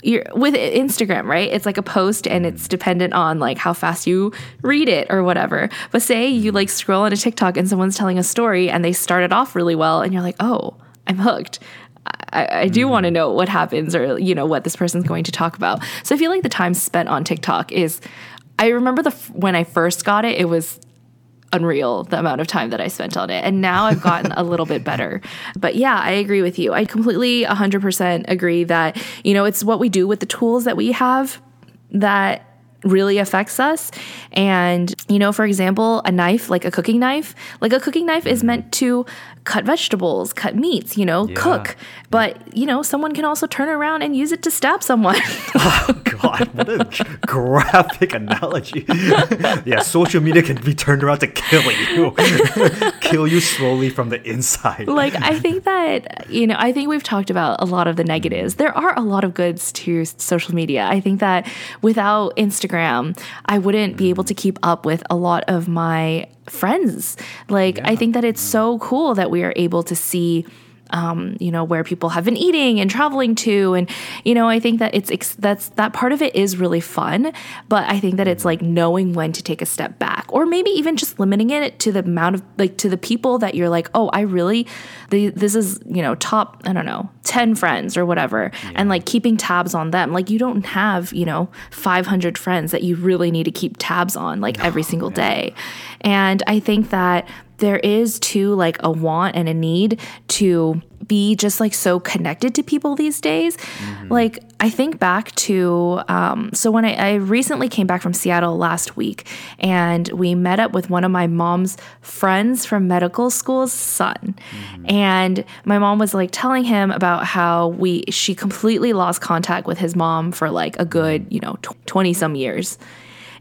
you're with Instagram, right? It's like a post and it's dependent on like how fast you read it or whatever. But say you mm-hmm. like scroll on a TikTok and someone's telling a story and they started off really well and you're like, oh, I'm hooked. I, I do mm. want to know what happens or you know what this person's going to talk about. So I feel like the time spent on TikTok is. I remember the when I first got it, it was unreal the amount of time that I spent on it. And now I've gotten a little bit better. But yeah, I agree with you. I completely 100% agree that, you know, it's what we do with the tools that we have that really affects us. And, you know, for example, a knife, like a cooking knife, like a cooking knife is mm. meant to cut vegetables, cut meats, you know, Yeah. cook. But, you know, someone can also turn around and use it to stab someone. Oh God, what a graphic analogy. yeah, social media can be turned around to kill you, kill you slowly from the inside. like I think that you know I think we've talked about a lot of the negatives. There are a lot of goods to social media. I think that without Instagram, I wouldn't be able mm. to keep up with a lot of my friends. Like I think that it's so cool that we are able to see um, you know where people have been eating and traveling to. And you know i think that it's ex- that's that part of it is really fun but i think that it's like knowing when to take a step back or maybe even just limiting it to the amount of like to the people that you're like oh i really the, this is you know top i don't know 10 friends or whatever and like keeping tabs on them. Like you don't have you know 500 friends that you really need to keep tabs on like every single day. And i think that there is too like a want and a need to be just like so connected to people these days. Mm-hmm. Like I think back to um, so when I, I recently came back from Seattle last week, and we met up with one of my mom's friends from medical school's son, mm-hmm. and my mom was like telling him about how we she completely lost contact with his mom for like a good mm-hmm. you know twenty some years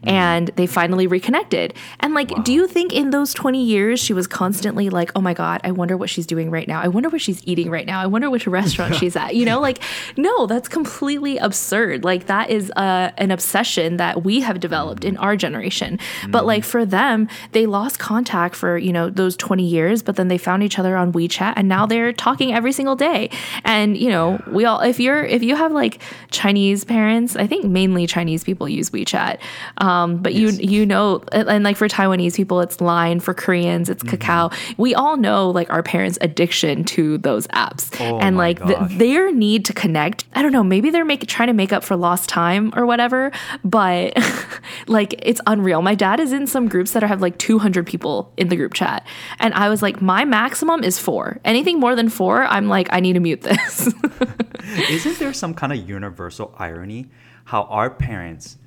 and they finally reconnected. And like, do you think in those 20 years she was constantly like, oh my God, I wonder what she's doing right now. I wonder what she's eating right now. I wonder which restaurant she's at. You know, like, no, that's completely absurd. Like, that is uh, an obsession that we have developed in our generation. But like, for them, they lost contact for, you know, those 20 years, but then they found each other on WeChat and now they're talking every single day. And, you know, we all, if you're, if you have like Chinese parents, I think mainly Chinese people use WeChat. Um, Um, but you you know, and, like for Taiwanese people, it's Line. For Koreans, it's mm-hmm. Kakao. We all know like our parents' addiction to those apps, Oh and like th- gosh. their need to connect. I don't know. Maybe they're make, trying to make up for lost time or whatever. But like it's unreal. My dad is in some groups that have like 200 people in the group chat, and I was like, my maximum is four. Anything more than four, I'm like, I need to mute this. Isn't there some kind of universal irony how our parents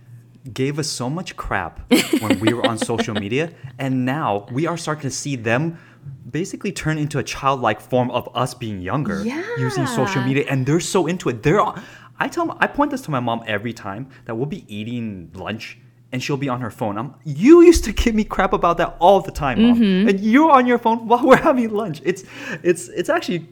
gave us so much crap when we were on social media, and now we are starting to see them basically turn into a childlike form of us being younger using social media, and they're so into it. They're, I tell, I point this to my mom every time that we'll be eating lunch. And she'll be on her phone. I'm, you used to give me crap about that all the time, mom. Mm-hmm. And you're on your phone while we're having lunch. It's, it's, it's actually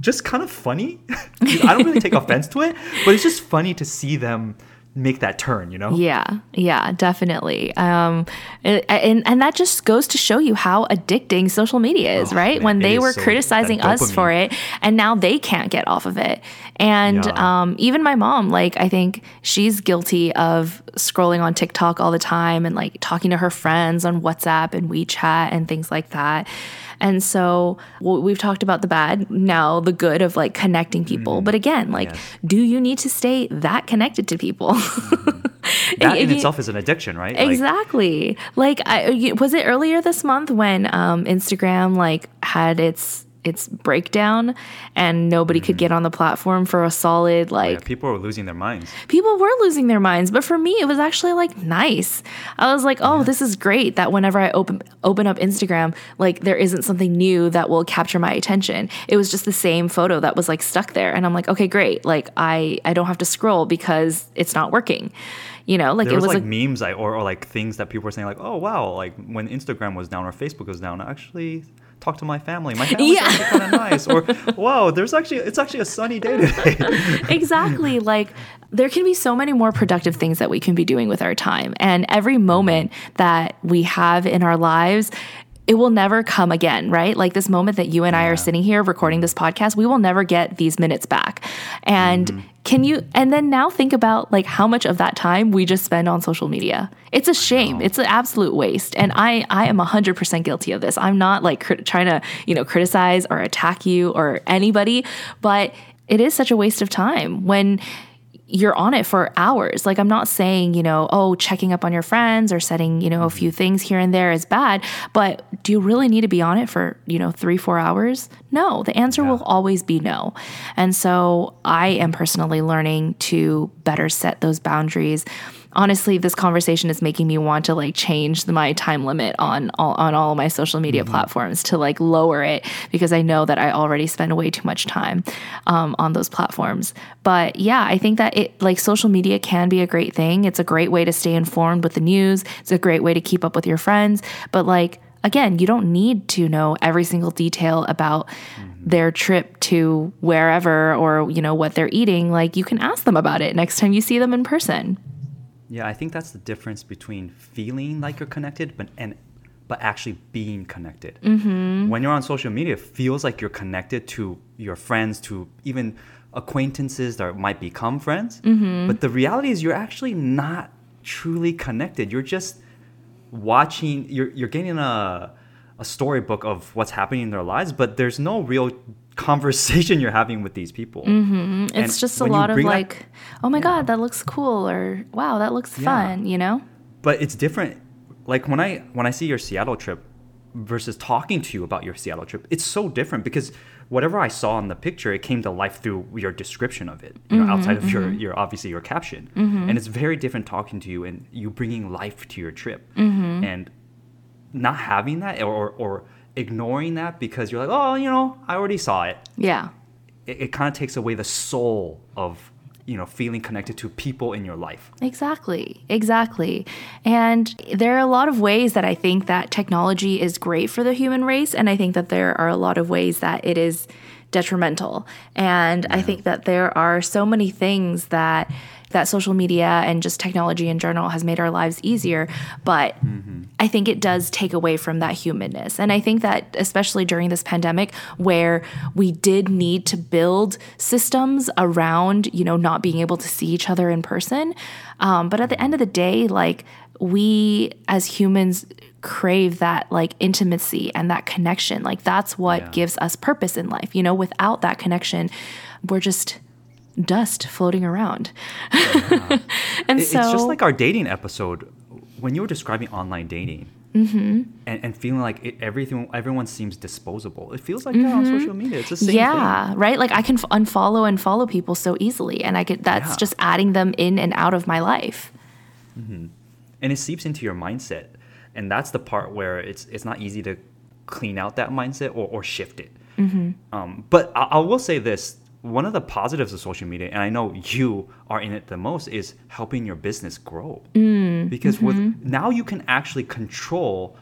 just kind of funny. I don't really take offense to it, but it's just funny to see them make that turn, you know? Yeah, yeah, definitely. Um, and, and and that just goes to show you how addicting social media is, Oh, right? man, when they were so- criticizing us for it, and now they can't get off of it. And Yeah. um, even my mom, like, I think she's guilty of scrolling on TikTok all the time and like talking to her friends on WhatsApp and WeChat and things like that. And so well, we've talked about the bad, now the good of like connecting people. But again, like, Yes. do you need to stay that connected to people? That in you- itself is an addiction, right? Exactly. Like, I, was it earlier this month when um, Instagram like had its its breakdown and nobody could get on the platform for a solid Mm-hmm. yeah, like people were losing their minds. people were losing their minds but for me it was actually like nice. I was like oh this is great that whenever i open open up instagram like there isn't something new that will capture my attention. It was just the same photo that was like stuck there and i'm like okay great. Like i i don't have to scroll because it's not working. You know like There it was, was like like memes I, or, or like things that people were saying like, oh wow, like when Instagram was down or Facebook was down, actually talk to my family. My family's Yeah. kind of nice. Or wow, there's actually it's actually a sunny day today. exactly like there can be so many more productive things that we can be doing with our time and every moment that we have in our lives it will never come again, right? Like this moment that you and I are sitting here recording this podcast, we will never get these minutes back. And mm-hmm. Can you, and then now think about like how much of that time we just spend on social media. It's a shame. It's an absolute waste. And I, I am 100% guilty of this. I'm not like trying to, you know, criticize or attack you or anybody, but it is such a waste of time when you're on it for hours. Like I'm not saying, you know, oh, checking up on your friends or setting, you know, a few mm-hmm. things here and there is bad, but do you really need to be on it for, you know, 3-4 hours? No, the answer will always be no. And so I am personally learning to better set those boundaries honestly, this conversation is making me want to like change my time limit on all, on all of my social media mm-hmm. platforms to like lower it because I know that I already spend way too much time um, on those platforms. But yeah, I think that it like social media can be a great thing. It's a great way to stay informed with the news. It's a great way to keep up with your friends. But like again, you don't need to know every single detail about mm-hmm. their trip to wherever or you know what they're eating. Like you can ask them about it next time you see them in person. Yeah, I think that's the difference between feeling like you're connected, but and but actually being connected. Mm-hmm. When you're on social media, it feels like you're connected to your friends, to even acquaintances that might become friends. Mm-hmm. But the reality is, you're actually not truly connected. You're just watching. You're you're getting a a storybook of what's happening in their lives, but there's no real conversation you're having with these people. Mm-hmm. It's just a lot of like, that, oh my yeah. god, that looks cool, or wow, that looks yeah. fun, you know. But it's different. Like when I when I see your Seattle trip versus talking to you about your Seattle trip, it's so different because whatever I saw in the picture, it came to life through your description of it. You know, mm-hmm, outside of mm-hmm. your your obviously your caption, mm-hmm. and it's very different talking to you and you bringing life to your trip, mm-hmm. and not having that or, or ignoring that because you're like, oh, you know, I already saw it. Yeah. It, it kind of takes away the soul of you know feeling connected to people in your life exactly exactly and there are a lot of ways that i think that technology is great for the human race and i think that there are a lot of ways that it is detrimental and yeah. i think that there are so many things that that social media and just technology in general has made our lives easier. But mm-hmm. I think it does take away from that humanness. And I think that, especially during this pandemic, where we did need to build systems around, you know, not being able to see each other in person. Um, but at the end of the day, like, we as humans crave that like intimacy and that connection. Like, that's what yeah. gives us purpose in life. You know, without that connection, we're just dust floating around. Yeah. and so it's just like our dating episode when you were describing online dating. Mm-hmm. And, and, feeling like it, everything, everyone seems disposable. It feels like mm-hmm. that on social media. It's the same yeah, thing. right. Like I can unfollow and follow people so easily, and I get that's yeah. just adding them in and out of my life. Mm-hmm. And it seeps into your mindset, and that's the part where it's it's not easy to clean out that mindset or, or shift it. Mm-hmm. Um, but I, I will say this: one of the positives of social media, and I know you are in it the most, is helping your business grow. Mm, because mm-hmm. with now you can actually control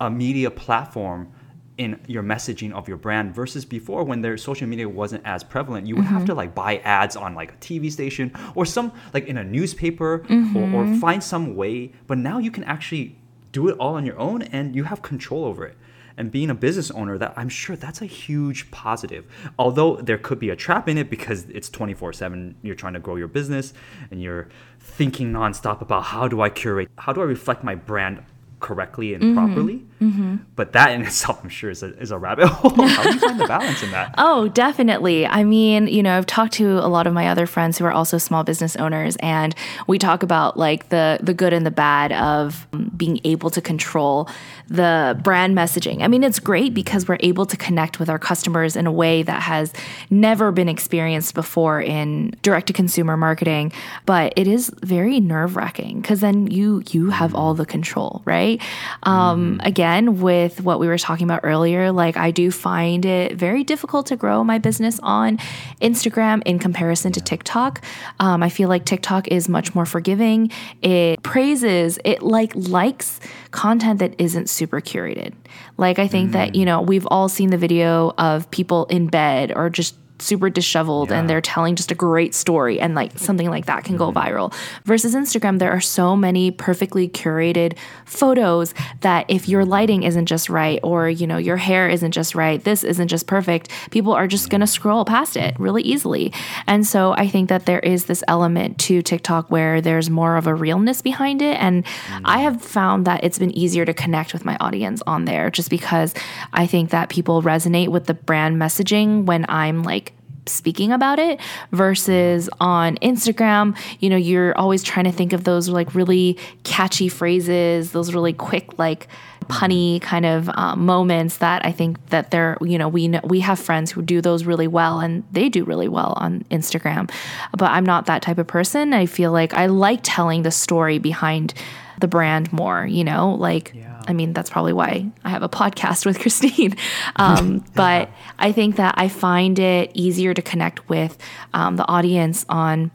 a media platform in your messaging of your brand versus before when their social media wasn't as prevalent you would mm-hmm. have to like buy ads on like a tv station or some like in a newspaper mm-hmm. or, or mm-hmm. find some way but now you can actually do it all on your own and you have control over it and being a business owner that i'm sure that's a huge positive. Although there could be a trap in it because it's 24-7 you're trying to grow your business and you're thinking nonstop about how do i curate how do i reflect my brand correctly and mm-hmm. properly. Mm-hmm. But that in itself, I'm sure, is a, is a rabbit hole. How do you find the balance in that? Oh, definitely. I mean, you know, I've talked to a lot of my other friends who are also small business owners, and we talk about like the the good and the bad of being able to control the brand messaging. I mean, it's great because we're able to connect with our customers in a way that has never been experienced before in direct to consumer marketing. But it is very nerve wracking because then you you have all the control, right? Right? Um, mm. Again, with what we were talking about earlier, like I do find it very difficult to grow my business on Instagram in comparison to TikTok. Um, I feel like TikTok is much more forgiving. It praises, it like likes content that isn't super curated. Like I think mm. that, you know, we've all seen the video of people in bed or just super disheveled yeah. and they're telling just a great story and like something like that can mm-hmm. go viral. Versus Instagram, there are so many perfectly curated photos that if your lighting isn't just right or you know your hair isn't just right, this isn't just perfect, people are just going to scroll past it really easily. And so I think that there is this element to TikTok where there's more of a realness behind it and mm-hmm. I have found that it's been easier to connect with my audience on there just because I think that people resonate with the brand messaging when I'm like speaking about it versus on Instagram, you know, you're always trying to think of those like really catchy phrases, those really quick, like, punny kind of um, moments that I think that they're you know we know, we have friends who do those really well and they do really well on Instagram. But I'm not that type of person. I feel like I like telling the story behind the brand more you know? Like Yeah. I mean that's probably why I have a podcast with Christine um, but I think that I find it easier to connect with um, the audience on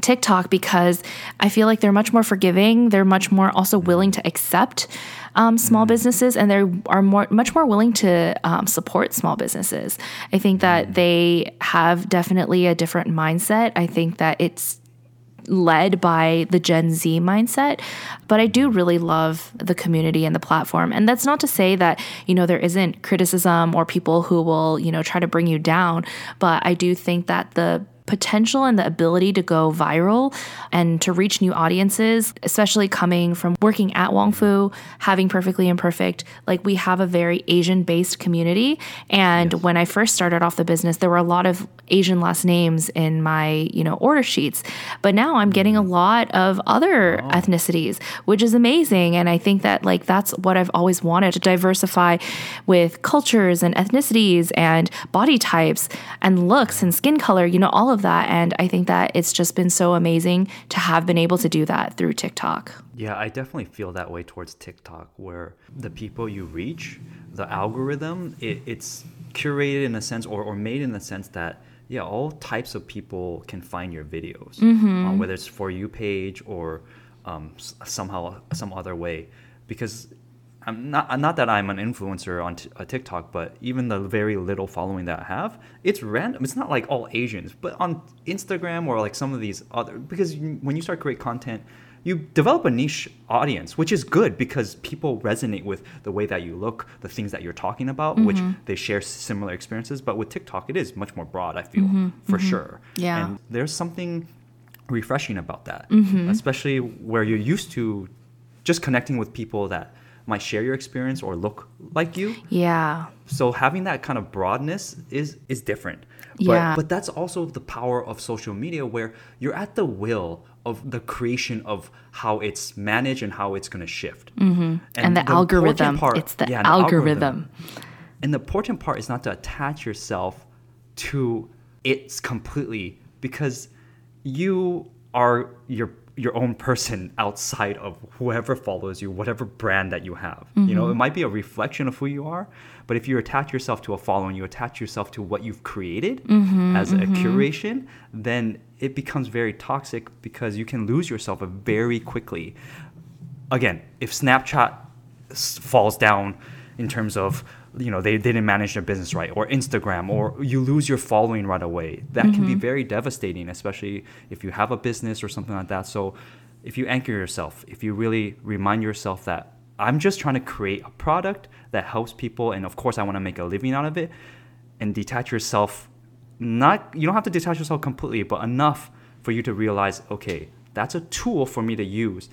TikTok because I feel like they're much more forgiving. They're much more also willing to accept um, small businesses, and they are more much more willing to um, support small businesses. I think that they have definitely a different mindset. I think that it's led by the Gen Z mindset, but I do really love the community and the platform. And that's not to say that, you know, there isn't criticism or people who will, you know, try to bring you down, but I do think that the potential and the ability to go viral and to reach new audiences, especially coming from working at Wong Fu, having Perfectly Imperfect, like we have a very Asian based community. And when I first started off the business, there were a lot of Asian last names in my, you know, order sheets. But now I'm hmm. getting a lot of other oh. ethnicities, which is amazing. And I think that like that's what I've always wanted to diversify with cultures and ethnicities and body types and looks and skin color, you know, all of that. And I think that it's just been so amazing to have been able to do that through TikTok. Yeah, I definitely feel that way towards TikTok, where the people you reach, the algorithm, it, it's curated in a sense or, or made in the sense that, yeah, all types of people can find your videos, um, whether it's for you page or um, somehow some other way. Because I'm not not that I'm an influencer on t- uh, TikTok, but even the very little following that I have, it's random. It's not like all Asians, but on Instagram or like some of these other because you, when you start create content, you develop a niche audience, which is good because people resonate with the way that you look, the things that you're talking about, which they share similar experiences. But with TikTok, it is much more broad. I feel for sure. Yeah. And there's something refreshing about that, Mm-hmm. especially where you're used to just connecting with people that might share your experience or look like you. Yeah. So having that kind of broadness is is different. But, Yeah. but that's also the power of social media where you're at the will of the creation of how it's managed and how it's going to shift. Mm-hmm. And, the, algorithm. it's the algorithm. And the important part is not to attach yourself to it completely because you are your your own person outside of whoever follows you, whatever brand that you have. You know, it mm-hmm. might be a reflection of who you are, but if you attach yourself to a following, you attach yourself to what you've created mm-hmm, as a mm-hmm. curation, then it becomes very toxic because you can lose yourself very quickly. Again, if Snapchat falls down in terms of you know they didn't manage their business right or Instagram or mm-hmm. you lose your following right away. That can be mm-hmm. very devastating especially if you have a business or something like that. So if you anchor yourself if you really remind yourself that I'm just trying to create a product that helps people and of course I want to make a living out of it and detach yourself not you don't have to detach yourself completely but enough for you to realize okay that's a tool for me to use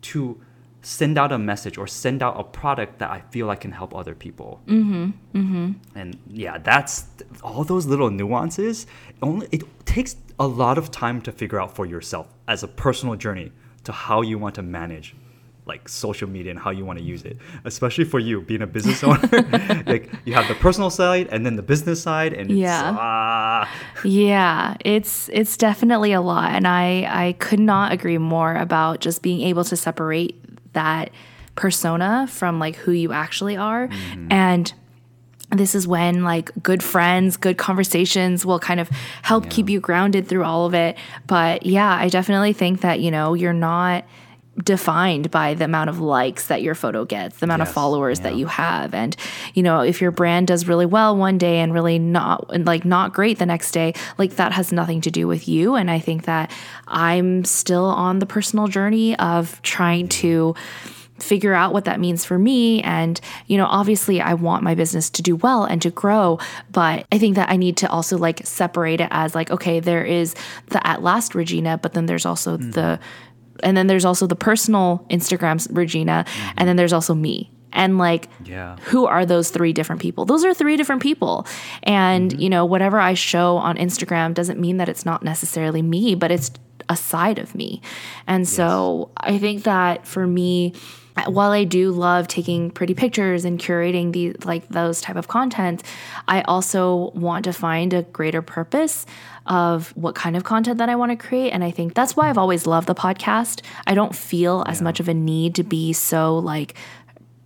to send out a message or send out a product that I feel I can help other people. Mm-hmm. Mm-hmm. And yeah, that's all those little nuances. Only it takes a lot of time to figure out for yourself as a personal journey to how you want to manage like social media and how you want to use it. Especially for you being a business owner, like you have the personal side and then the business side, and it's, Yeah. ah, Yeah, it's it's definitely a lot and I I could not agree more about just being able to separate that persona from like who you actually are. Mm-hmm. And this is when like good friends, good conversations will kind of help keep you grounded through all of it. But yeah, I definitely think that, you know, you're not defined by the amount of likes that your photo gets, the amount of Yes, followers that you have. And, you know, if your brand does really well one day and really not and like not great the next day, like that has nothing to do with you. And I think that I'm still on the personal journey of trying mm-hmm. to figure out what that means for me. And you know obviously I want my business to do well and to grow but I think that I need to also like separate it as like okay there is the at last Regina but then there's also mm-hmm. the and then there's also the personal Instagram's Regina and then there's also me And like, Yeah. who are those three different people? Those are three different people. And, mm-hmm. you know, whatever I show on Instagram doesn't mean that it's not necessarily me, but it's a side of me. And so I think that for me, while I do love taking pretty pictures and curating these like those type of content, I also want to find a greater purpose of what kind of content that I want to create. And I think that's why I've always loved the podcast. I don't feel as much of a need to be so like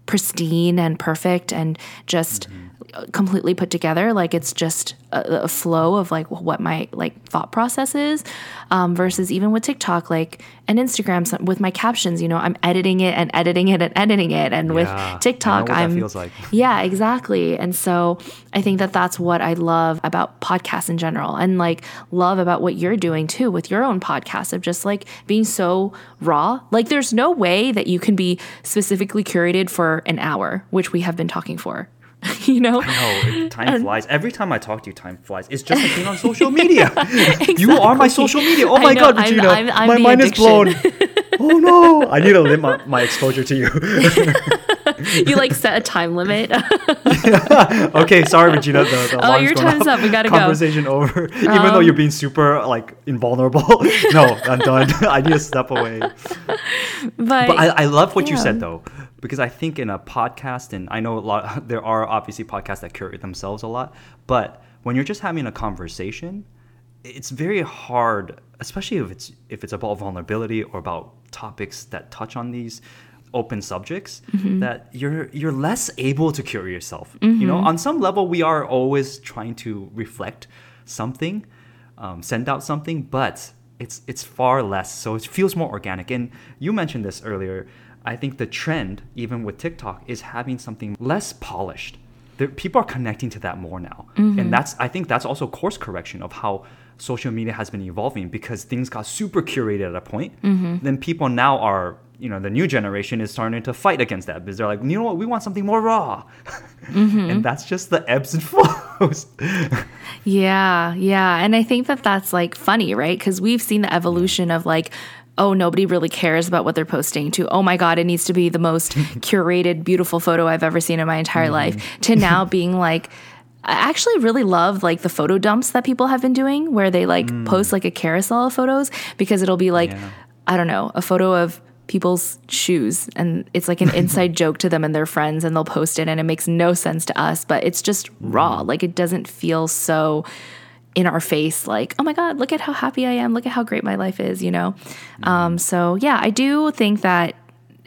pristine and perfect and just mm-hmm. Completely put together like it's just a, a flow of like what my like thought process is um, versus even with tiktok like and instagram so- with my captions you know i'm editing it and editing it and editing it. And Yeah, with tiktok i'm feels like. yeah exactly. And so i think that that's what i love about podcasts in general and like love about what you're doing too with your own podcast of just like being so raw. Like there's no way that you can be specifically curated for an hour which we have been talking for you know No, time flies. Every time I talk to you, time flies. It's just like being on social media. You are my social media. Oh my know, god, I'm- Regina, I'm- I'm my the mind is blown. addiction. oh no, I need to limit my, my exposure to you. you like set a time limit okay, sorry, Regina. The, the Oh, alarm's your going time's off. up. We gotta go. Um, Conversation over. Even though you're being super like invulnerable. no, I'm done. I need to step away. but, But I, I love what you said though, because I think in a podcast, and I know a lot, there are obviously podcasts that curate themselves a lot, but when you're just having a conversation, it's very hard, especially if it's if it's about vulnerability or about topics that touch on these open subjects, mm-hmm. that you're you're less able to cure yourself. You know, mm-hmm. on some level, we are always trying to reflect something, um, send out something, but it's it's far less. So it feels more organic. And you mentioned this earlier. I think the trend, even with TikTok, is having something less polished. There, people are connecting to that more now, and mm-hmm. that's I think that's also course correction of how social media has been evolving because things got super curated at a point. Then people now are you know the new generation is starting to fight against that because they're like you know what we want something more raw, and that's just the ebbs and flows. Yeah, yeah. And I think that that's like funny, right? Because we've seen the evolution of like, oh, nobody really cares about what they're posting to, oh my God, it needs to be the most curated, beautiful photo I've ever seen in my entire Mm-hmm. life, to now being like, I actually really love like the photo dumps that people have been doing where they like post like a carousel of photos because it'll be like, Mm. Yeah. I don't know, a photo of people's shoes and it's like an inside joke to them and their friends and they'll post it and it makes no sense to us but it's just raw Mm. like it doesn't feel so in our face like oh my god look at how happy i am look at how great my life is you know um, so yeah i do think that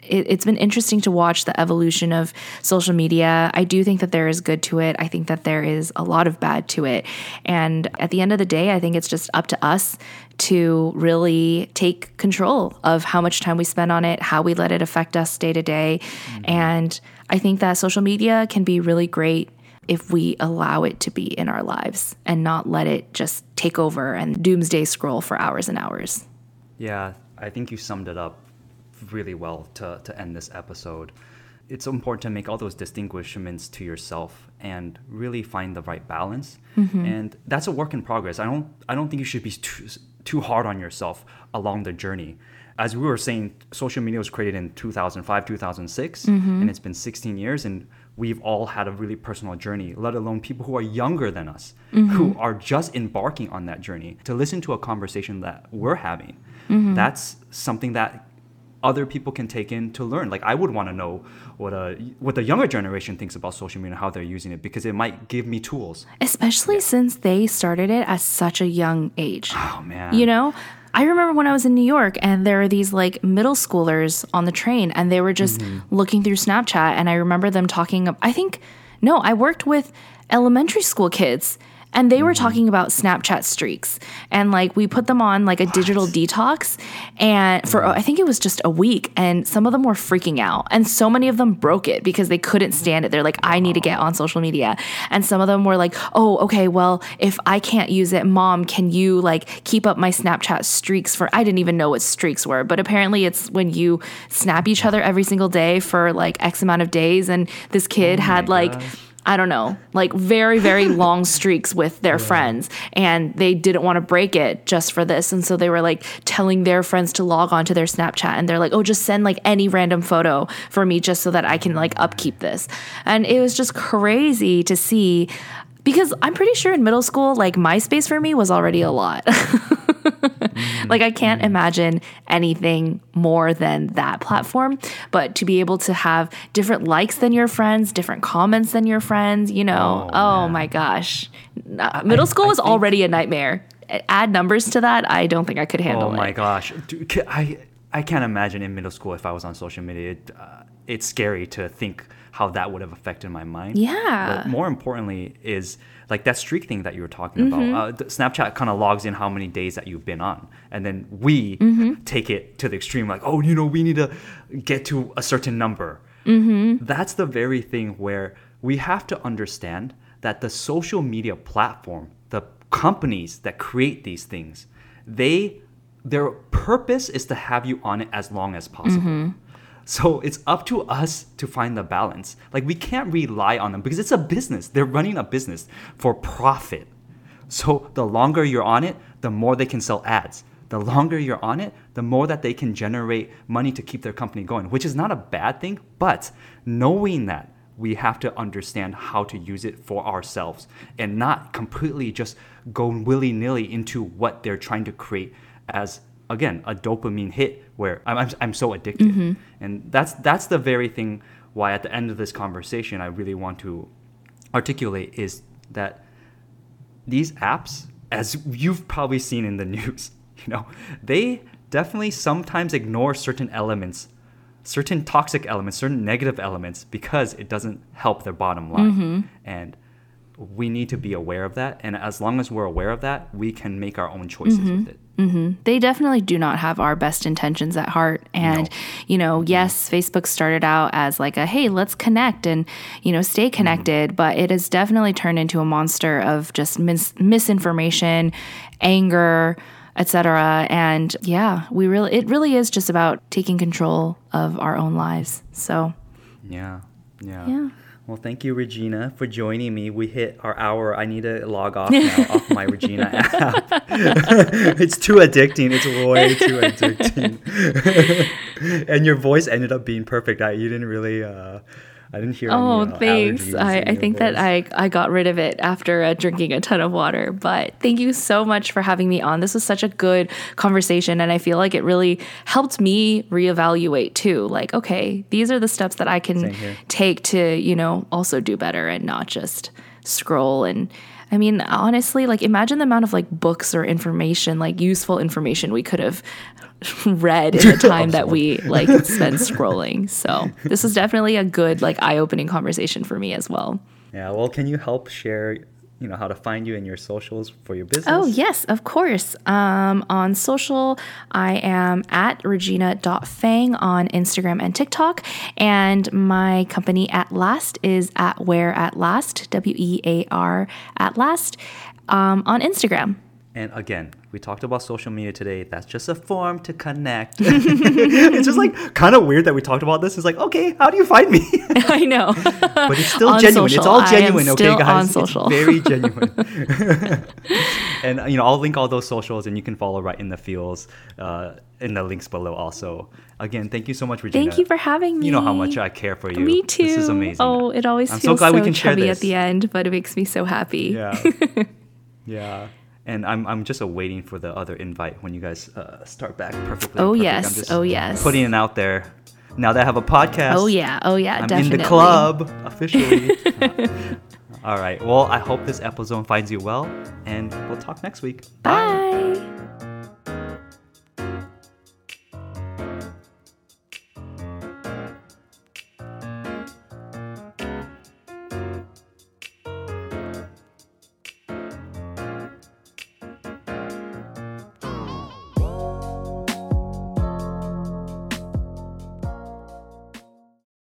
it, it's been interesting to watch the evolution of social media. I do think that there is good to it. I think that there is a lot of bad to it. And at the end of the day, I think it's just up to us to really take control of how much time we spend on it, how we let it affect us day to day. Mm-hmm. And I think that social media can be really great if we allow it to be in our lives and not let it just take over and doomsday scroll for hours and hours. Yeah, I think you summed it up really well to, to end this episode. It's important to make all those distinguishments to yourself and really find the right balance. Mm-hmm. And that's a work in progress. I don't I don't think you should be too, too hard on yourself along the journey. As we were saying, social media was created in 2005, 2006, mm-hmm. and it's been 16 years and we've all had a really personal journey, let alone people who are younger than us, mm-hmm. who are just embarking on that journey. To listen to a conversation that we're having, that's something that other people can take in to learn. Like I would want to know what a what the younger generation thinks about social media and how they're using it because it might give me tools. Especially since they started it at such a young age. Oh man. You know, I remember when I was in New York and there were these like middle schoolers on the train and they were just mm-hmm. looking through Snapchat and I remember them talking I think no, I worked with elementary school kids and they were mm-hmm. talking about Snapchat streaks. And like we put them on like a digital detox and for mm-hmm. I think it was just a week and some of them were freaking out. And so many of them broke it because they couldn't stand it. They're like I need to get on social media. And some of them were like oh okay well if I can't use it mom can you like keep up my Snapchat streaks for I didn't even know what streaks were but apparently it's when you snap each other every single day for like x amount of days. And this kid oh had like gosh. I don't know, like very, very long streaks with their friends. And they didn't want to break it just for this. And so they were like telling their friends to log on to their Snapchat. And they're like, oh, just send like any random photo for me just so that I can like upkeep this. And it was just crazy to see because I'm pretty sure in middle school, like MySpace for me was already a lot. like I can't imagine anything more than that platform. But to be able to have different likes than your friends, different comments than your friends, you know, Oh, oh, my gosh. Uh, Middle school I was already a nightmare. Add numbers to that, I don't think I could handle Oh my it. gosh, Dude, I I can't imagine in middle school if I was on social media. It, uh, it's scary to think how that would have affected my mind. Yeah. But more importantly, is like that streak thing that you were talking Mm-hmm. about. Uh, Snapchat kind of logs in how many days that you've been on, and then we Mm-hmm. take it to the extreme, like, oh, you know, we need to get to a certain number. Mm-hmm. That's the very thing where we have to understand that the social media platform, the companies that create these things, they their purpose is to have you on it as long as possible. So it's up to us to find the balance. Like we can't rely on them because it's a business. They're running a business for profit. So the longer you're on it, the more they can sell ads. The longer you're on it, the more that they can generate money to keep their company going, which is not a bad thing. But knowing that, we have to understand how to use it for ourselves and not completely just go willy nilly into what they're trying to create as again a dopamine hit where I'm, I'm, I'm so addicted. Mm-hmm. And that's that's the very thing why at the end of this conversation i really want to articulate is that these apps as you've probably seen in the news you know they definitely sometimes ignore certain elements certain toxic elements certain negative elements because it doesn't help their bottom line. Mm-hmm. And we need to be aware of that and as long as we're aware of that we can make our own choices mm-hmm. with it mm-hmm. they definitely do not have our best intentions at heart. And, you know, yes, Facebook started out as like a, hey, let's connect and, you know, stay mm-hmm. connected, but it has definitely turned into a monster of just mis- misinformation, anger, etc. And yeah, we really, it really is just about taking control of our own lives. So, Yeah, yeah. Yeah. Well, thank you, Regina, for joining me. We hit our hour. I need to log off now off my Regina app. it's too addicting. It's way too addicting. and your voice ended up being perfect. I, you didn't really. Uh, I didn't hear. Oh, any, uh, thanks. I, I think that. I, I got rid of it after uh, drinking a ton of water. But thank you so much for having me on. This was such a good conversation. And I feel like it really helped me reevaluate too. Like, okay, these are the steps that I can take to, you know, also do better and not just scroll and. I mean, honestly, like imagine the amount of like books or information, like useful information we could have read in the time that we like spend scrolling. So this is definitely a good like eye-opening conversation for me as well. Yeah. Well, can you help share? You know how to find you in your socials for your business. Oh, yes, of course. Um, on social, I am at regina.fang on Instagram and TikTok. And my company at last is at where at last, W E A R at last, um, on Instagram. And again, we talked about social media today. That's just a form to connect. it's just like kind of weird that we talked about this. It's like, okay, how do you find me? I know. but it's still On genuine. It's social. all I am genuine, okay, guys? on social. It's social. very genuine. and you know, I'll link all those socials, and you can follow Right in the Feels, uh, in the links below. Also, again, thank you so much, Regina. Thank you for having me. You know how much I care for you. Me too. This is amazing. Oh, it always I'm so feels glad so, we can share chubby this. at the end, but it makes me so happy. Yeah. yeah. And I'm, I'm just awaiting for the other invite when you guys uh, start back perfectly. Oh, perfect. yes. I'm just Oh, yes. Putting it out there. Now that I have a podcast. Oh yeah. Oh yeah. I'm definitely. in the club officially. All right. Well, I hope this episode finds you well, and we'll talk next week. Bye.